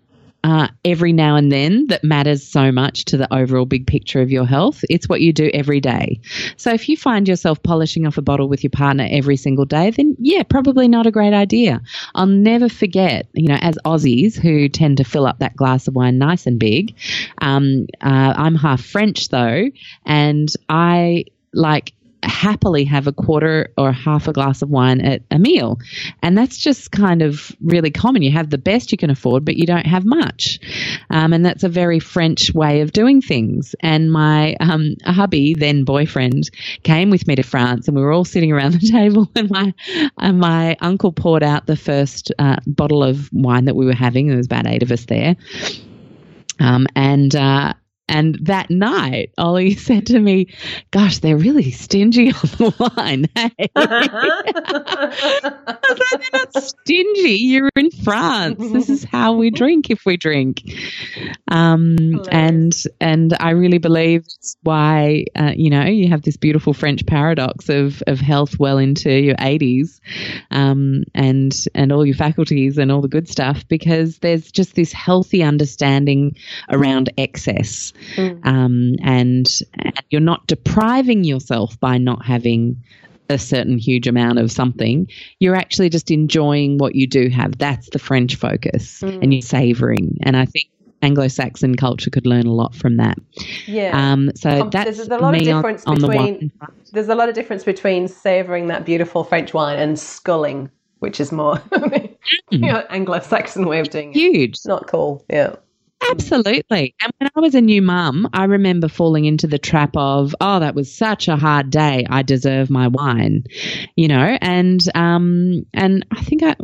uh, every now and then that matters so much to the overall big picture of your health. It's what you do every day. So if you find yourself polishing off a bottle with your partner every single day, then yeah, probably not a great idea. I'll never forget, you know, as Aussies who tend to fill up that glass of wine nice and big. Um, uh, I'm half French though, and I like happily have a quarter or half a glass of wine at a meal. And that's just kind of really common. You have the best you can afford, but you don't have much. Um, and that's a very French way of doing things. And my um, hubby, then boyfriend, came with me to France and we were all sitting around the table and my, and my uncle poured out the first uh, bottle of wine that we were having. There was about eight of us there. Um, and uh, and that night, Ollie said to me, Gosh, they're really stingy on the wine. Hey. I was like, They're not stingy. You're in France. This is how we drink if we drink. Um, and and I really believe why, uh, you know, you have this beautiful French paradox of, of health well into your 80s um, and, and all your faculties and all the good stuff because there's just this healthy understanding around excess. Mm. Um, and, and you're not depriving yourself by not having a certain huge amount of something, you're actually just enjoying what you do have. That's the French focus, mm. and you're savoring. And I think Anglo-Saxon culture could learn a lot from that. Yeah. Um, so um, that's there's a lot of difference on, between. The there's a lot of difference between savoring that beautiful French wine and sculling, which is more you know, Anglo-Saxon way of doing it. Huge. Not cool. Yeah. Absolutely. And when I was a new mum, I remember falling into the trap of, oh, that was such a hard day. I deserve my wine, you know, and, um, and I think I,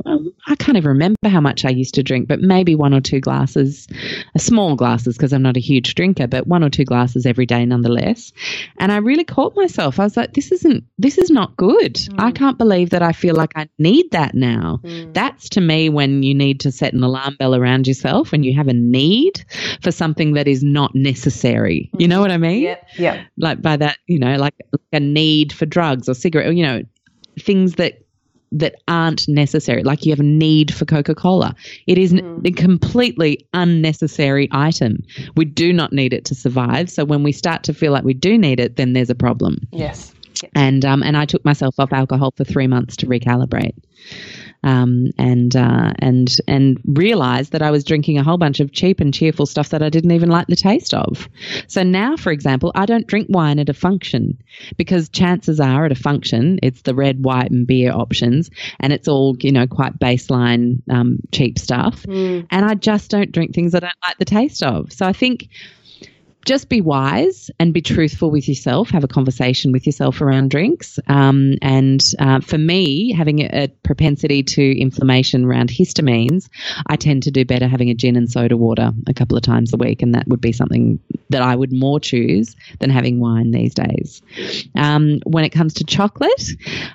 I can't even remember how much I used to drink, but maybe one or two glasses, small glasses, because I'm not a huge drinker, but one or two glasses every day nonetheless. And I really caught myself. I was like, this isn't, this is not good. Mm. I can't believe that I feel like I need that now. Mm. That's to me when you need to set an alarm bell around yourself and you have a need need for something that is not necessary. You know what I mean? Yeah. Yeah. Like by that, you know, like a need for drugs or cigarette, or, you know, things that that aren't necessary. Like you have a need for Coca Cola. It is mm. a completely unnecessary item. We do not need it to survive. So when we start to feel like we do need it, then there's a problem. Yes. And um, and I took myself off alcohol for three months to recalibrate um, and uh, and and realized that I was drinking a whole bunch of cheap and cheerful stuff that I didn't even like the taste of. So now, for example, I don't drink wine at a function because chances are at a function it's the red, white, and beer options, and it's all you know quite baseline um, cheap stuff. Mm. And I just don't drink things I don't like the taste of. So I think just be wise and be truthful with yourself. Have a conversation with yourself around drinks. Um, and uh, for me, having a, a, propensity to inflammation around histamines, I tend to do better having a gin and soda water a couple of times a week, and that would be something that I would more choose than having wine these days. Um, when it comes to chocolate,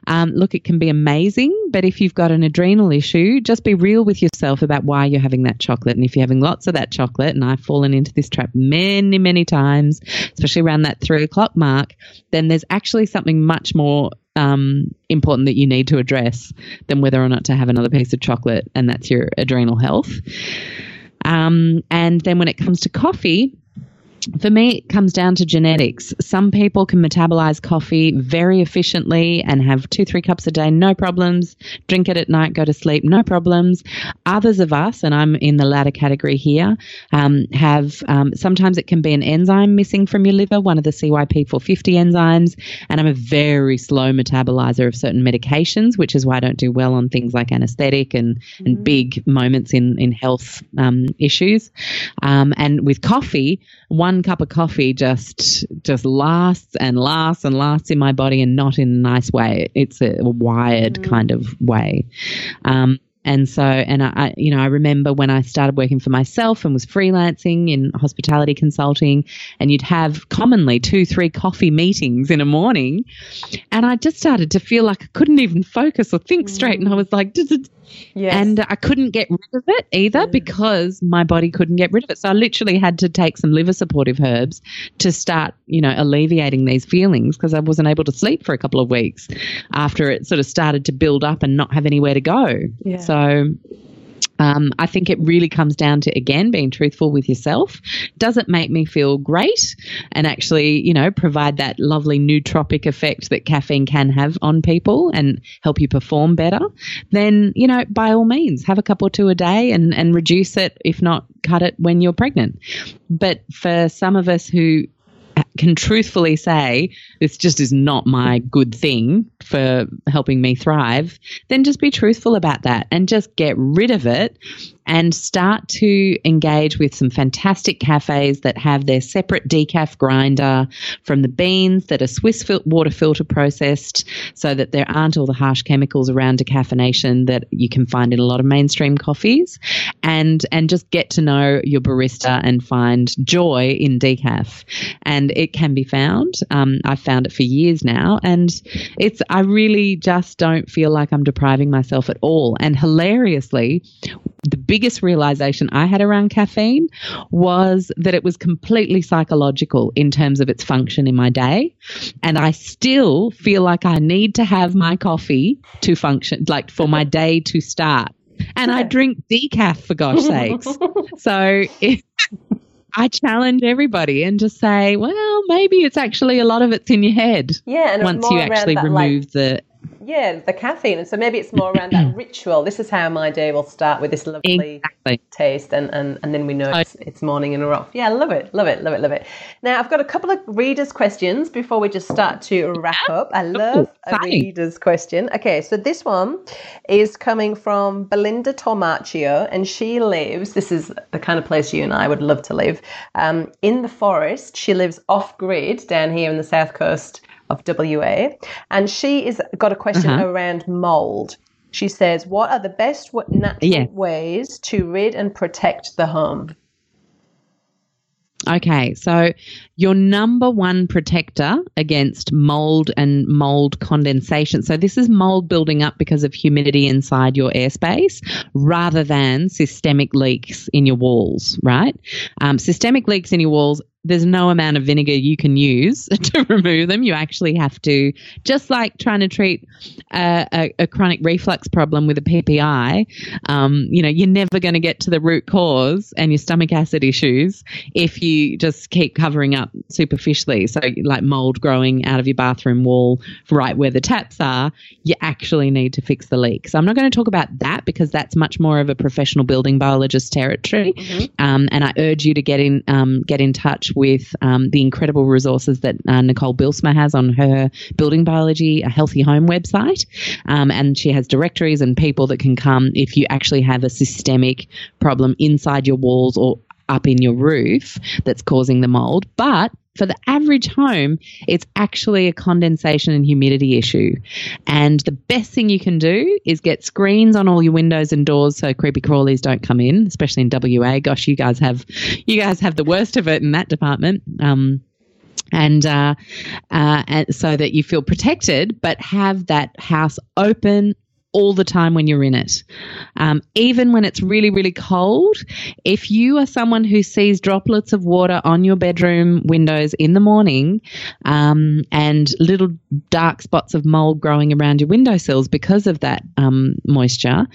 um, look, it can be amazing, but if you've got an adrenal issue, just be real with yourself about why you're having that chocolate. And if you're having lots of that chocolate, and I've fallen into this trap many, many times, especially around that three o'clock mark, then there's actually something much more um, important that you need to address than whether or not to have another piece of chocolate, and that's your adrenal health. Um, and then when it comes to coffee, for me, it comes down to genetics. Some people can metabolize coffee very efficiently and have two, three cups a day, no problems. Drink it at night, go to sleep, no problems. Others of us, and I'm in the latter category here, um, have um, sometimes it can be an enzyme missing from your liver, one of the CYP450 enzymes. And I'm a very slow metabolizer of certain medications, which is why I don't do well on things like anesthetic and, mm-hmm. and big moments in, in health um, issues. Um, and with coffee, one cup of coffee just just lasts and lasts and lasts in my body and not in a nice way. It's a wired mm. kind of way. Um, and so, and I, you know, I remember when I started working for myself and was freelancing in hospitality consulting, and you'd have commonly two, three coffee meetings in a morning. And I just started to feel like I couldn't even focus or think straight. And I was like, Yes. And I couldn't get rid of it either mm. because my body couldn't get rid of it. So I literally had to take some liver supportive herbs to start, you know, alleviating these feelings because I wasn't able to sleep for a couple of weeks after it sort of started to build up and not have anywhere to go. Yeah. So um, I think it really comes down to, again, being truthful with yourself. Does it make me feel great and actually, you know, provide that lovely nootropic effect that caffeine can have on people and help you perform better? Then, you know, by all means, have a cup or two a day and, and reduce it, if not cut it when you're pregnant. But for some of us who can truthfully say this just is not my good thing for helping me thrive, then just be truthful about that and just get rid of it and start to engage with some fantastic cafes that have their separate decaf grinder from the beans that are Swiss fil- water filter processed so that there aren't all the harsh chemicals around decaffeination that you can find in a lot of mainstream coffees and and just get to know your barista and find joy in decaf. And it can be found. Um, I've found it for years now and it's I really just don't feel like I'm depriving myself at all and hilariously the biggest realization I had around caffeine was that it was completely psychological in terms of its function in my day. And I still feel like I need to have my coffee to function, like for my day to start. And I drink decaf for gosh sakes. so it, I challenge everybody and just say, well, maybe it's actually a lot of it's in your head. Yeah, and once you actually remove like, the yeah, the caffeine. And so maybe it's more around that ritual. This is how my day will start with this lovely exactly. taste, and, and, and then we know it's, it's morning and we're off. Yeah, love it, love it, love it, love it. Now, I've got a couple of readers' questions before we just start to wrap up. I love oh, a reader's question. Okay, so this one is coming from Belinda Tormaccio, and she lives, this is the kind of place you and I would love to live, um, in the forest. She lives off grid down here in the south coast of WA, and she is got a question uh-huh. around mold. She says, "What are the best natural yeah. ways to rid and protect the home?" Okay, so your number one protector against mold and mold condensation. So, this is mold building up because of humidity inside your airspace rather than systemic leaks in your walls, right? Um, systemic leaks in your walls there's no amount of vinegar you can use to remove them. You actually have to, just like trying to treat a, a, a chronic reflux problem with a PPI, um, you know, you're never going to get to the root cause and your stomach acid issues if you just keep covering up superficially. So, like mold growing out of your bathroom wall right where the taps are, you actually need to fix the leak. So, I'm not going to talk about that because that's much more of a professional building biologist territory. Mm-hmm. Um, and I urge you to get in, um, get in touch with um, the incredible resources that uh, Nicole Bijlsma has on her Building Biology a Healthy Home website. Um, and she has directories and people that can come if you actually have a systemic problem inside your walls or up in your roof that's causing the mold. But for the average home, it's actually a condensation and humidity issue. And the best thing you can do is get screens on all your windows and doors so creepy crawlies don't come in, especially in WA. Gosh, you guys have you guys have the worst of it in that department. Um, and, uh, uh, and so that you feel protected, but have that house open all the time when you're in it. Um, even when it's really, really cold, if you are someone who sees droplets of water on your bedroom windows in the morning um, and little dark spots of mold growing around your windowsills because of that um, moisture,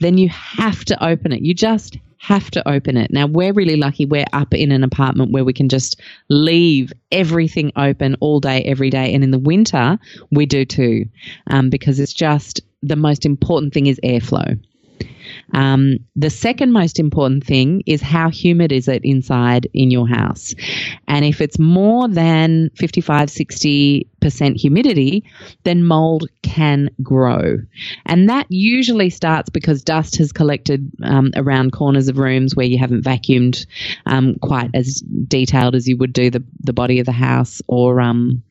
then you have to open it. You just have to open it. Now, we're really lucky. We're up in an apartment where we can just leave everything open all day, every day. And in the winter, we do too, um, because it's just the most important thing is airflow. Um, the second most important thing is how humid is it inside in your house. And if it's more than 55, 60% humidity, then mold can grow. And that usually starts because dust has collected um, around corners of rooms where you haven't vacuumed um, quite as detailed as you would do the, the body of the house or um,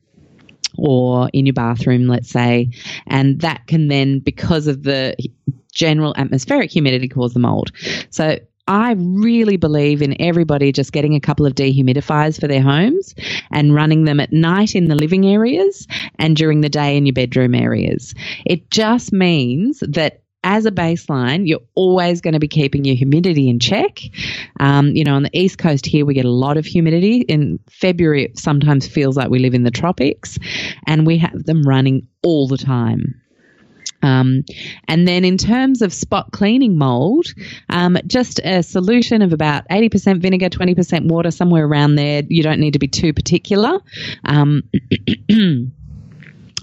or in your bathroom, let's say, and that can then, because of the general atmospheric humidity, cause the mold. So I really believe in everybody just getting a couple of dehumidifiers for their homes and running them at night in the living areas and during the day in your bedroom areas. It just means that as a baseline, you're always going to be keeping your humidity in check. Um, you know, on the east coast here, we get a lot of humidity. In February, it sometimes feels like we live in the tropics, and we have them running all the time. Um, and then in terms of spot cleaning mold, um, just a solution of about 80% vinegar, 20% water, somewhere around there. You don't need to be too particular.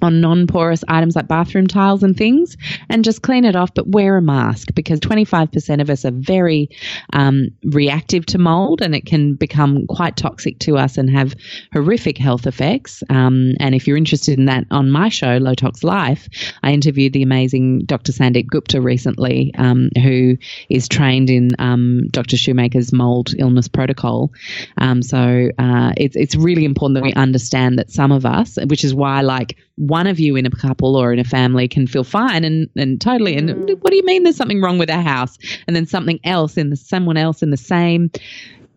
On non porous items like bathroom tiles and things and just clean it off, but wear a mask because 25% of us are very um, reactive to mold and it can become quite toxic to us and have horrific health effects. Um, and if you're interested in that on my show, Low Tox Life, I interviewed the amazing Dr. Sandeep Gupta recently, um, who is trained in um, Dr. Shoemaker's mold illness protocol. Um, so uh, it's, it's really important that we understand that some of us, which is why like one of you in a couple or in a family can feel fine and, and totally and mm. what do you mean there's something wrong with our house and then something else in the someone else in the same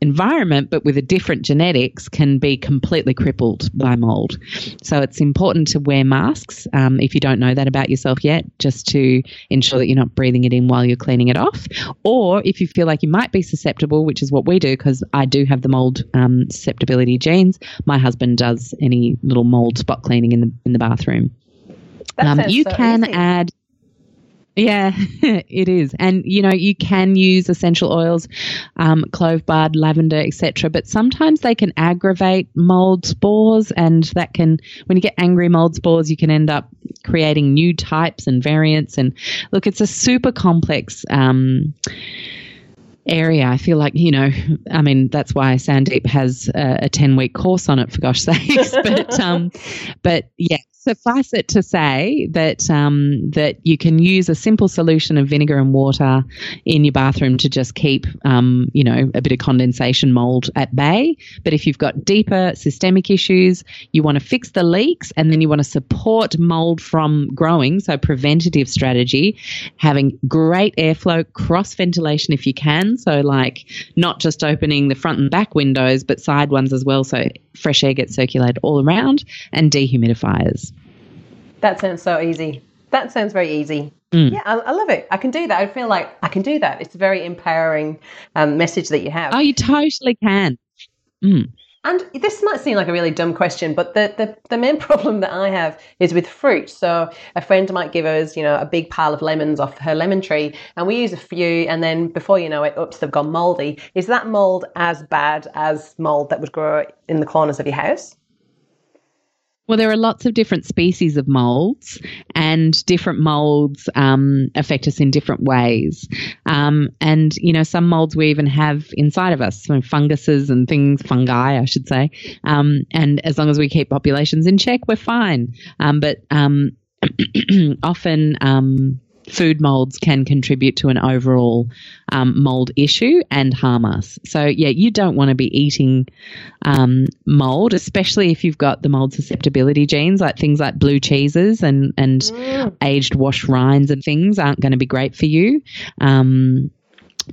environment, but with a different genetics, can be completely crippled by mold. So it's important to wear masks um, if you don't know that about yourself yet, just to ensure that you're not breathing it in while you're cleaning it off. Or if you feel like you might be susceptible, which is what we do, because I do have the mold um, susceptibility genes. My husband does any little mold spot cleaning in the in the bathroom. Um, you so can easy. add yeah, it is. And, you know, you can use essential oils, um, clove bud, lavender, etc. But sometimes they can aggravate mold spores. And that can, when you get angry mold spores, you can end up creating new types and variants. And look, it's a super complex. Um, area. I feel like, you know, I mean, that's why Sandeep has a, a 10 week course on it, for gosh sakes. but, um, but yeah, suffice it to say that um, that you can use a simple solution of vinegar and water in your bathroom to just keep um, you know a bit of condensation mold at bay. But if you've got deeper systemic issues, you want to fix the leaks and then you want to support mold from growing. So preventative strategy, having great airflow, cross ventilation if you can. So like not just opening the front and back windows, but side ones as well. So fresh air gets circulated all around and dehumidifiers. That sounds so easy. That sounds very easy. Mm. Yeah, I, I, love it. I can do that. I feel like I can do that. It's a very empowering um, message that you have. Oh, you totally can. Mm. And this might seem like a really dumb question, but the, the, the main problem that I have is with fruit. So a friend might give us, you know, a big pile of lemons off her lemon tree, and we use a few, and then before you know it, oops, they've gone mouldy. Is that mould as bad as mould that would grow in the corners of your house? Well, there are lots of different species of molds, and different molds um, affect us in different ways. Um, and, you know, some molds we even have inside of us, so funguses and things, fungi, I should say. Um, and as long as we keep populations in check, we're fine. Um, but um, often, um, food molds can contribute to an overall um, mold issue and harm us. So, yeah, you don't want to be eating um, mold, especially if you've got the mold susceptibility genes, like things like blue cheeses and, and mm. aged washed rinds and things aren't going to be great for you. Um,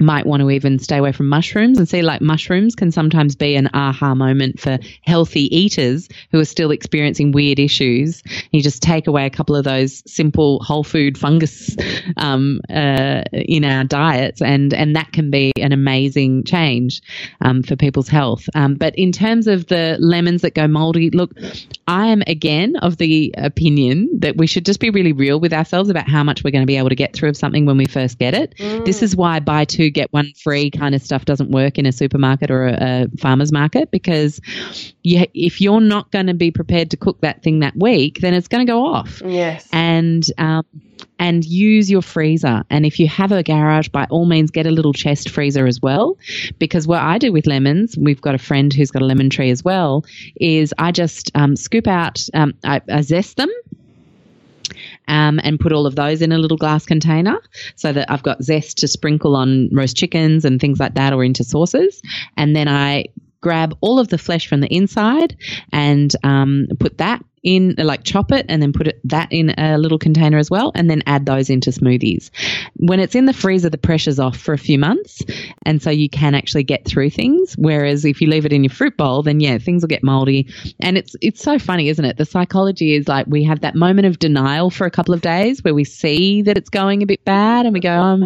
might want to even stay away from mushrooms and see like mushrooms can sometimes be an aha moment for healthy eaters who are still experiencing weird issues. You just take away a couple of those simple whole food fungus um, uh, in our diets, and and that can be an amazing change um, for people's health. Um, but in terms of the lemons that go moldy, look, I am again of the opinion that we should just be really real with ourselves about how much we're going to be able to get through of something when we first get it. Mm. This is why buy two get one free kind of stuff doesn't work in a supermarket or a, a farmer's market because you, if you're not going to be prepared to cook that thing that week, then it's going to go off. Yes. And, um, and use your freezer. And if you have a garage, by all means, get a little chest freezer as well. Because what I do with lemons, we've got a friend who's got a lemon tree as well, is I just um, scoop out, um, I, I zest them um, and put all of those in a little glass container so that I've got zest to sprinkle on roast chickens and things like that or into sauces. And then I grab all of the flesh from the inside and um, put that in, like chop it and then put it, that in a little container as well, and then add those into smoothies. When it's in the freezer, the pressure's off for a few months, and so you can actually get through things. Whereas if you leave it in your fruit bowl, then yeah, things will get moldy. And it's it's so funny, isn't it? The psychology is like we have that moment of denial for a couple of days where we see that it's going a bit bad, and we go, um,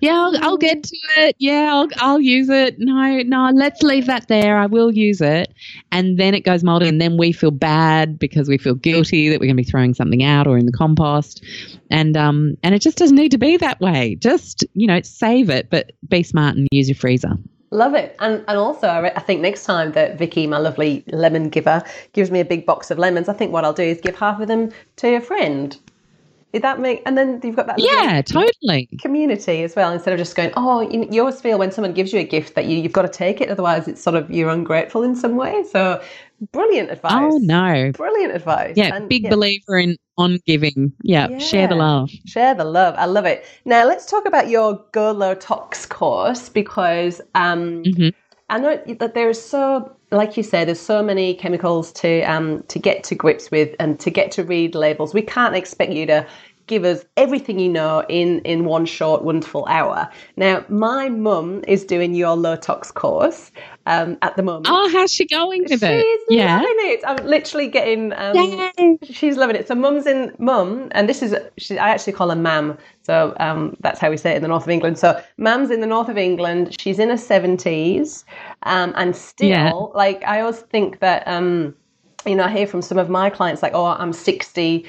yeah, I'll, I'll get to it. Yeah, I'll I'll use it. No, no, let's leave that there. I will use it, and then it goes moldy, and then we feel bad because because we feel guilty that we're going to be throwing something out or in the compost. And um and it just doesn't need to be that way. Just, you know, save it, but be smart and use your freezer. Love it. And and also, I, re- I think next time that Vicky, my lovely lemon giver, gives me a big box of lemons, I think what I'll do is give half of them to a friend. Did that make? And then you've got that Yeah, totally. community as well. Instead of just going, oh, you, you always feel when someone gives you a gift that you, you've got to take it, otherwise it's sort of you're ungrateful in some way. So, brilliant advice. Oh no. Brilliant advice. Yeah, And, big yeah, believer in on giving. Yeah, share the love. Share the love. I love it. Now let's talk about your Go Low Tox course because um, Mhm. I know that there's so, like you said, there's so many chemicals to um, to get to grips with and to get to read labels. We can't expect you to give us everything you know in in one short wonderful hour. Now, my mum is doing your low tox course um, at the moment. Oh, how's she going with She's it? Yeah. loving it. I'm literally getting. Um, Yay. She's loving it. So mum's in mum, and this is she, I actually call her mam. So um, that's how we say it in the north of England. So mam's in the north of England. She's in her seventies, um, and still Yeah. like I always think that. Um, you know, I hear from some of my clients like, "Oh, I'm 60.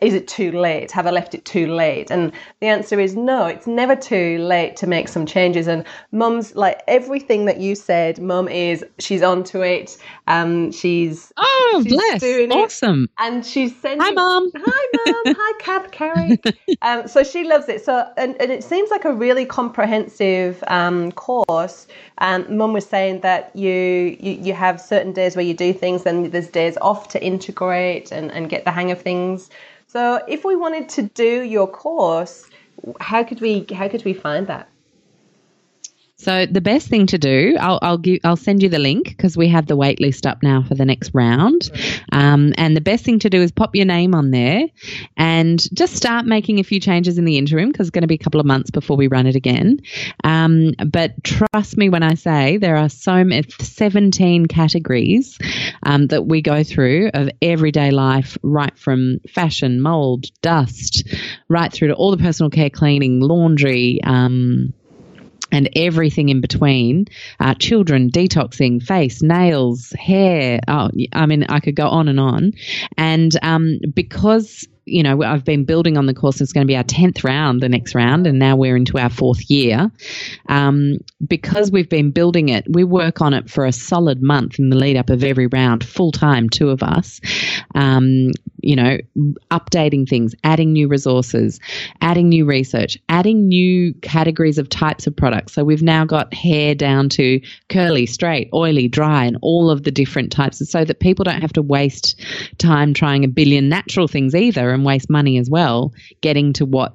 Is it too late? Have I left it too late?" And the answer is no. It's never too late to make some changes. And mum's like everything that you said. Mum is she's onto it. Um, she's Oh, She's bless. doing it. Awesome. and she's sending. Hi, Mum. Hi, mum. Hi, Cat Carrie. Um, so she loves it. So and, and it seems like a really comprehensive um, course. Um, mum was saying that you, you you have certain days where you do things, and there's days off to integrate and, and get the hang of things. So if we wanted to do your course, how could we how could we find that? So the best thing to do, I'll I'll give I'll send you the link because we have the wait list up now for the next round. Um, and the best thing to do is pop your name on there and just start making a few changes in the interim because it's going to be a couple of months before we run it again. Um, but trust me when I say there are so many 17 categories um, that we go through of everyday life, right from fashion, mold, dust, right through to all the personal care, cleaning, laundry. Um, and everything in between uh, children detoxing face nails hair. Oh, i mean i could go on and on. And um, because you know i've been building on the course it's going to be our 10th round the next round and now we're into our fourth year. Um, because we've been building it we work on it for a solid month in the lead up of every round full time two of us. Um, you know updating things adding new resources adding new research adding new categories of types of products. So we've now got hair down to curly straight oily dry and all of the different types so that people don't have to waste time trying a billion natural things either and waste money as well getting to what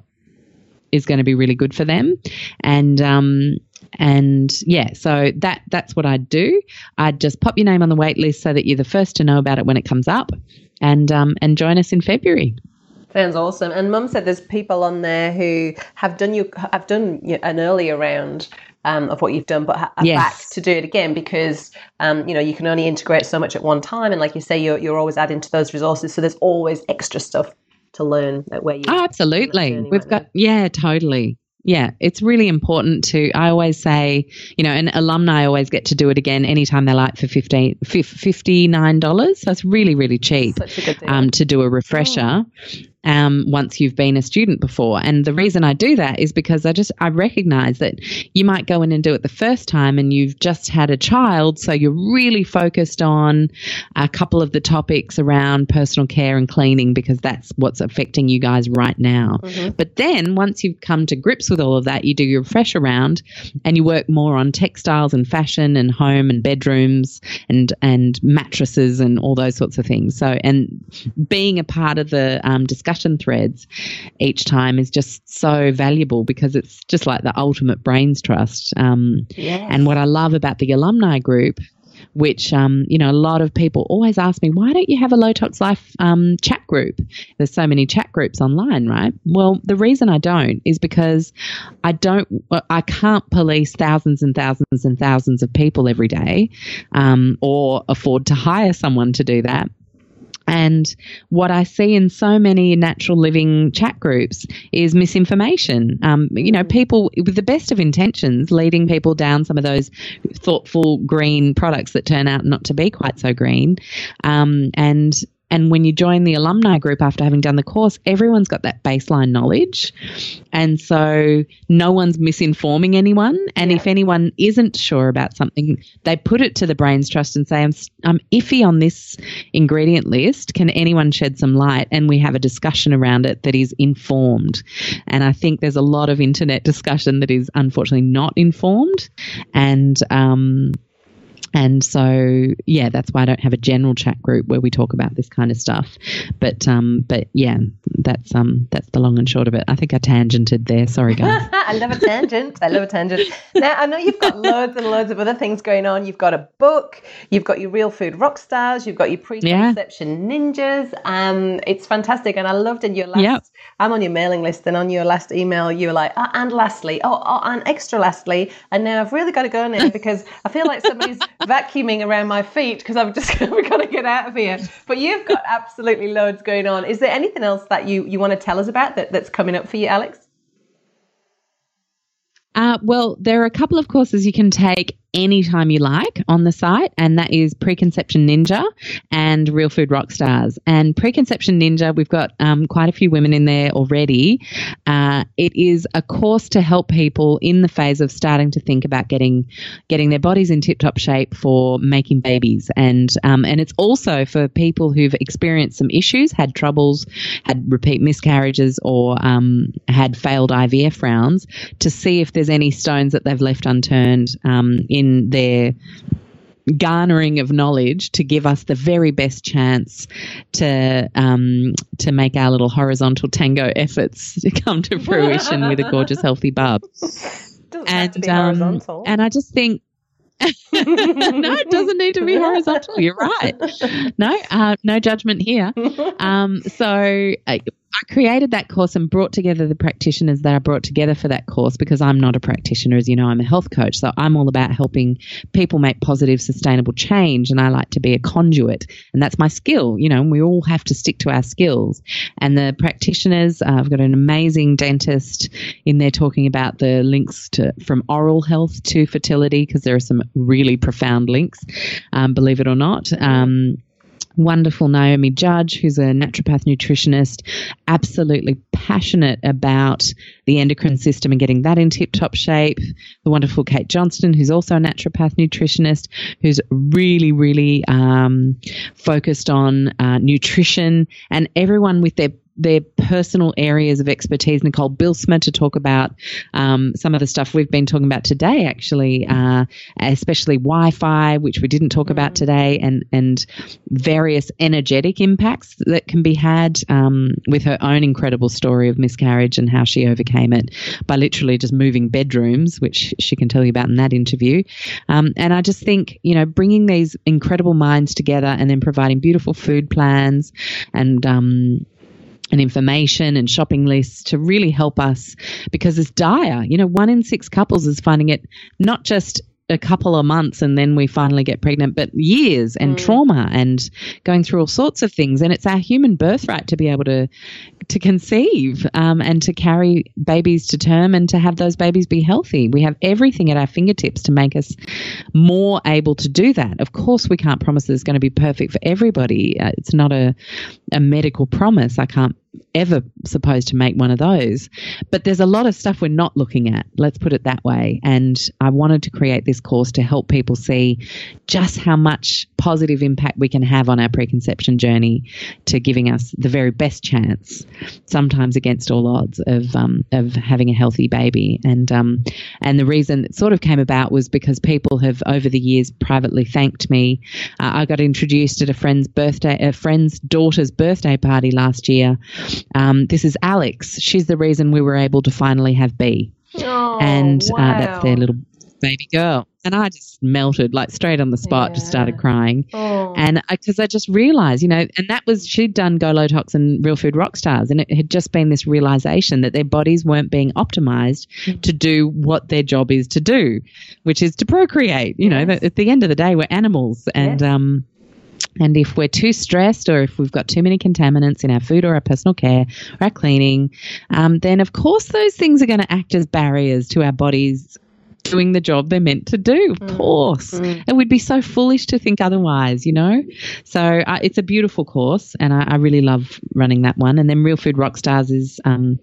is going to be really good for them. And um and yeah so that that's what i'd do. I'd just pop your name on the wait list so that you're the first to know about it when it comes up. And um and join us in february. Sounds awesome. And Mum said there's people on there who have done you have done an earlier round um, of what you've done, but are Yes. back to do it again because um, you know you can only integrate so much at one time, and like you say, you're you're always adding to those resources, so there's always extra stuff to learn at where you. Oh, absolutely. We've right got, yeah, totally. Yeah, it's really important to. I always say, you know, and alumni always get to do it again anytime they like for 15 $59. So it's really, really cheap Such a good deal. um, to do a refresher um, once you've been a student before. And the reason I do that is because I just I recognize that you might go in and do it the first time and you've just had a child, so you're really focused on a couple of the topics around personal care and cleaning because that's what's affecting you guys right now. But then once you've come to grips with all of that, you do your refresher round and you work more on textiles and fashion and home and bedrooms and and mattresses and all those sorts of things. So and being a part of the um, discussion threads each time is just so valuable because it's just like the ultimate brains trust. Um, Yes. And what I love about the alumni group, which um, you know a lot of people always ask me, why don't you have a Low Tox Life um, chat group? There's so many chat groups online, right? Well, the reason I don't is because I don't, I can't police thousands and thousands and thousands of people every day, um, or afford to hire someone to do that. And what I see in so many natural living chat groups is misinformation. Um, you know, people with the best of intentions leading people down some of those thoughtful green products that turn out not to be quite so green. Um, and and when you join the alumni group after having done the course, everyone's got that baseline knowledge. And so no one's misinforming anyone. And Yeah. if anyone isn't sure about something, they put it to the Brains Trust and say, I'm, I'm iffy on this ingredient list. Can anyone shed some light? And we have a discussion around it that is informed. And I think there's a lot of internet discussion that is unfortunately not informed. And, um, and so, yeah, that's why I don't have a general chat group where we talk about this kind of stuff. But, um, but yeah, that's um, that's the long and short of it. I think I tangented there. Sorry, guys. I love a tangent. I love a tangent. Now, I know you've got loads and loads of other things going on. You've got a book, you've got your real food rock stars, you've got your preconception ninjas. Um, it's fantastic. And I loved in your last, Yep. I'm on your mailing list, and on your last email, you were like, oh, and lastly, oh, oh, and extra lastly. And now I've really got to go now because I feel like somebody's vacuuming around my feet because I've just got to get out of here. But you've got absolutely loads going on. Is there anything else that you, you want to tell us about that, that's coming up for you, Alex? Uh, well, there are a couple of courses you can take anytime you like on the site, and that is Preconception Ninja and Real Food Rockstars. And Preconception Ninja, we've got um, quite a few women in there already. Uh, it is a course to help people in the phase of starting to think about getting getting their bodies in tip top shape for making babies, and um, and it's also for people who've experienced some issues, had troubles, had repeat miscarriages, or um, had failed IVF rounds, to see if there's any stones that they've left unturned um, in their garnering of knowledge to give us the very best chance to um, to make our little horizontal tango efforts to come to fruition with a gorgeous healthy bub. Doesn't have to And be um, horizontal. and I just think no, it doesn't need to be horizontal. You're right. No, uh, no judgment here. Um, so I, I created that course and brought together the practitioners that I brought together for that course because I'm not a practitioner, as you know, I'm a health coach. So I'm all about helping people make positive, sustainable change. And I like to be a conduit. And that's my skill. You know, we all have to stick to our skills. And the practitioners, uh, I've got an amazing dentist in there talking about the links to from oral health to fertility because there are some really profound links, um, believe it or not. Um, wonderful Naomi Judge, who's a naturopath nutritionist, absolutely passionate about the endocrine system and getting that in tip top shape. The wonderful Kate Johnston, who's also a naturopath nutritionist, who's really, really um, focused on uh, nutrition and everyone with their their personal areas of expertise. Nicole Bijlsma to talk about um, some of the stuff we've been talking about today, actually, uh, especially Wi-Fi, which we didn't talk about today, and and various energetic impacts that can be had um, with her own incredible story of miscarriage and how she overcame it by literally just moving bedrooms, which she can tell you about in that interview. Um, and I just think, you know, bringing these incredible minds together and then providing beautiful food plans and um, and information and shopping lists to really help us because it's dire. You know, one in six couples is finding it not just a couple of months and then we finally get pregnant, but years and trauma and going through all sorts of things. And it's our human birthright to be able to to conceive um, and to carry babies to term and to have those babies be healthy. We have everything at our fingertips to make us more able to do that. Of course, we can't promise it's going to be perfect for everybody. Uh, it's not a a medical promise. I can't ever supposed to make one of those. But there's a lot of stuff we're not looking at. Let's put it that way. And I wanted to create this course to help people see just how much positive impact we can have on our preconception journey to giving us the very best chance, sometimes against all odds, of um, of having a healthy baby. And um, and the reason it sort of came about was because people have over the years privately thanked me. Uh, I got introduced at a friend's birthday, a friend's daughter's birthday party last year. Um, this is Alex. She's the reason we were able to finally have B, Oh, and uh, that's their little baby girl. And I just melted like straight on the spot, just started crying. Oh. And because I, just realized, you know, and that was, she'd done Go Low Tox and Real Food Rockstars. And it had just been this realization that their bodies weren't being optimized Mm. to do what their job is to do, which is to procreate. You know, Yes. that at the end of the day, we're animals. And, Yes. um, and if we're too stressed or if we've got too many contaminants in our food or our personal care or our cleaning, um, then of course those things are going to act as barriers to our bodies doing the job they're meant to do. Of course. Mm. And we'd be so foolish to think otherwise, you know? So uh, it's a beautiful course, and I, I really love running that one. And then Real Food Rockstars is um,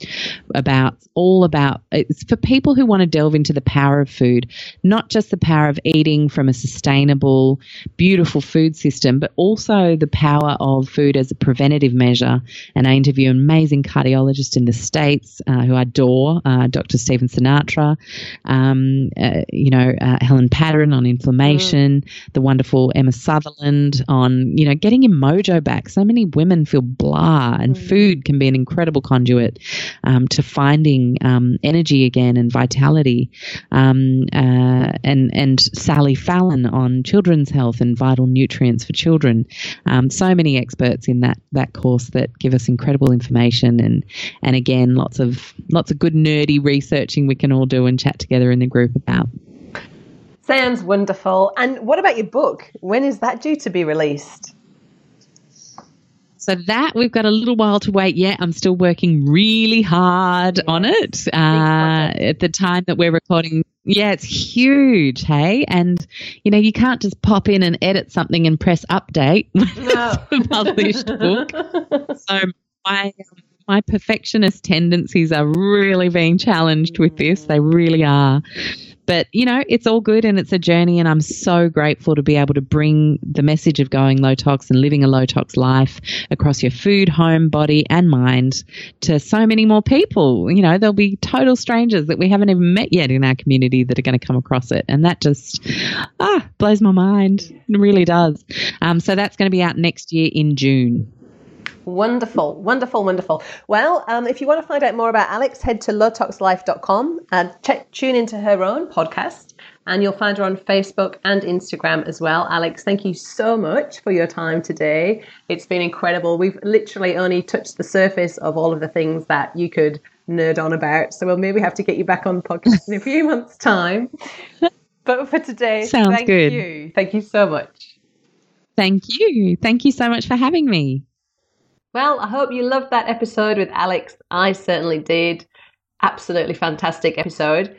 about all about it's for people who want to delve into the power of food, not just the power of eating from a sustainable, beautiful food system, but also the power of food as a preventative measure. And I interview an amazing cardiologist in the States uh, who I adore, uh, Dr. Stephen Sinatra, um, uh, you know, uh, Helen Patterson on inflammation, the wonderful Emma Sutherland on, you know, getting your mojo back. So many women feel blah, and food can be an incredible conduit um, to finding um, energy again and vitality. Um, uh, and and Sally Fallon on children's health and vital nutrients for children. Um, so many experts in that that course that give us incredible information and and again lots of lots of good nerdy researching we can all do and chat together in the group about. Sounds wonderful. And what about your book? When is that due to be released? So that we've got a little while to wait yet. I'm still working really hard on it. Uh, at the time that we're recording, yeah, it's huge, hey. And you know, you can't just pop in and edit something and press update No. it's a published book. So my my perfectionist tendencies are really being challenged with this. They really are. But you know, it's all good and it's a journey, and I'm so grateful to be able to bring the message of going low tox and living a low tox life across your food, home, body, and mind to so many more people. You know, there'll be total strangers that we haven't even met yet in our community that are going to come across it, and that just ah blows my mind. It really does. Um, so that's going to be out next year in June. Wonderful, wonderful, wonderful. Well, um, if you want to find out more about Alex, head to lowtoxlife.com and check, tune into her own podcast. And you'll find her on Facebook and Instagram as well. Alex, thank you so much for your time today. It's been incredible. We've literally only touched the surface of all of the things that you could nerd on about. So we'll maybe have to get you back on the podcast in a few months' time. But for today, Sounds thank good. you. Thank you so much. Thank you. Thank you so much for having me. Well, I hope you loved that episode with Alex. I certainly did. Absolutely fantastic episode.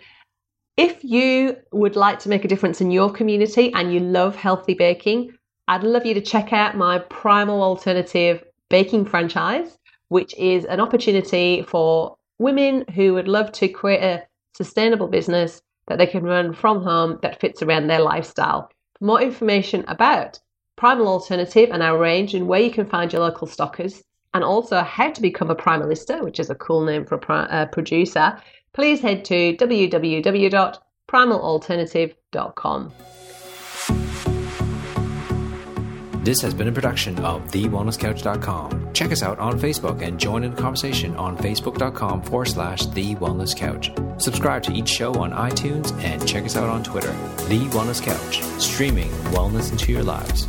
If you would like to make a difference in your community and you love healthy baking, I'd love you to check out my Primal Alternative baking franchise, which is an opportunity for women who would love to create a sustainable business that they can run from home that fits around their lifestyle. For more information about Primal Alternative and our range and where you can find your local stockers, and also how to become a prime Primalista, which is a cool name for a uh, producer, please head to www.primalalternative.com. This has been a production of TheWellnessCouch.com. Check us out on Facebook and join in the conversation on Facebook.com forward slash The Wellness Couch. Subscribe to each show on iTunes and check us out on Twitter. The Wellness Couch, streaming wellness into your lives.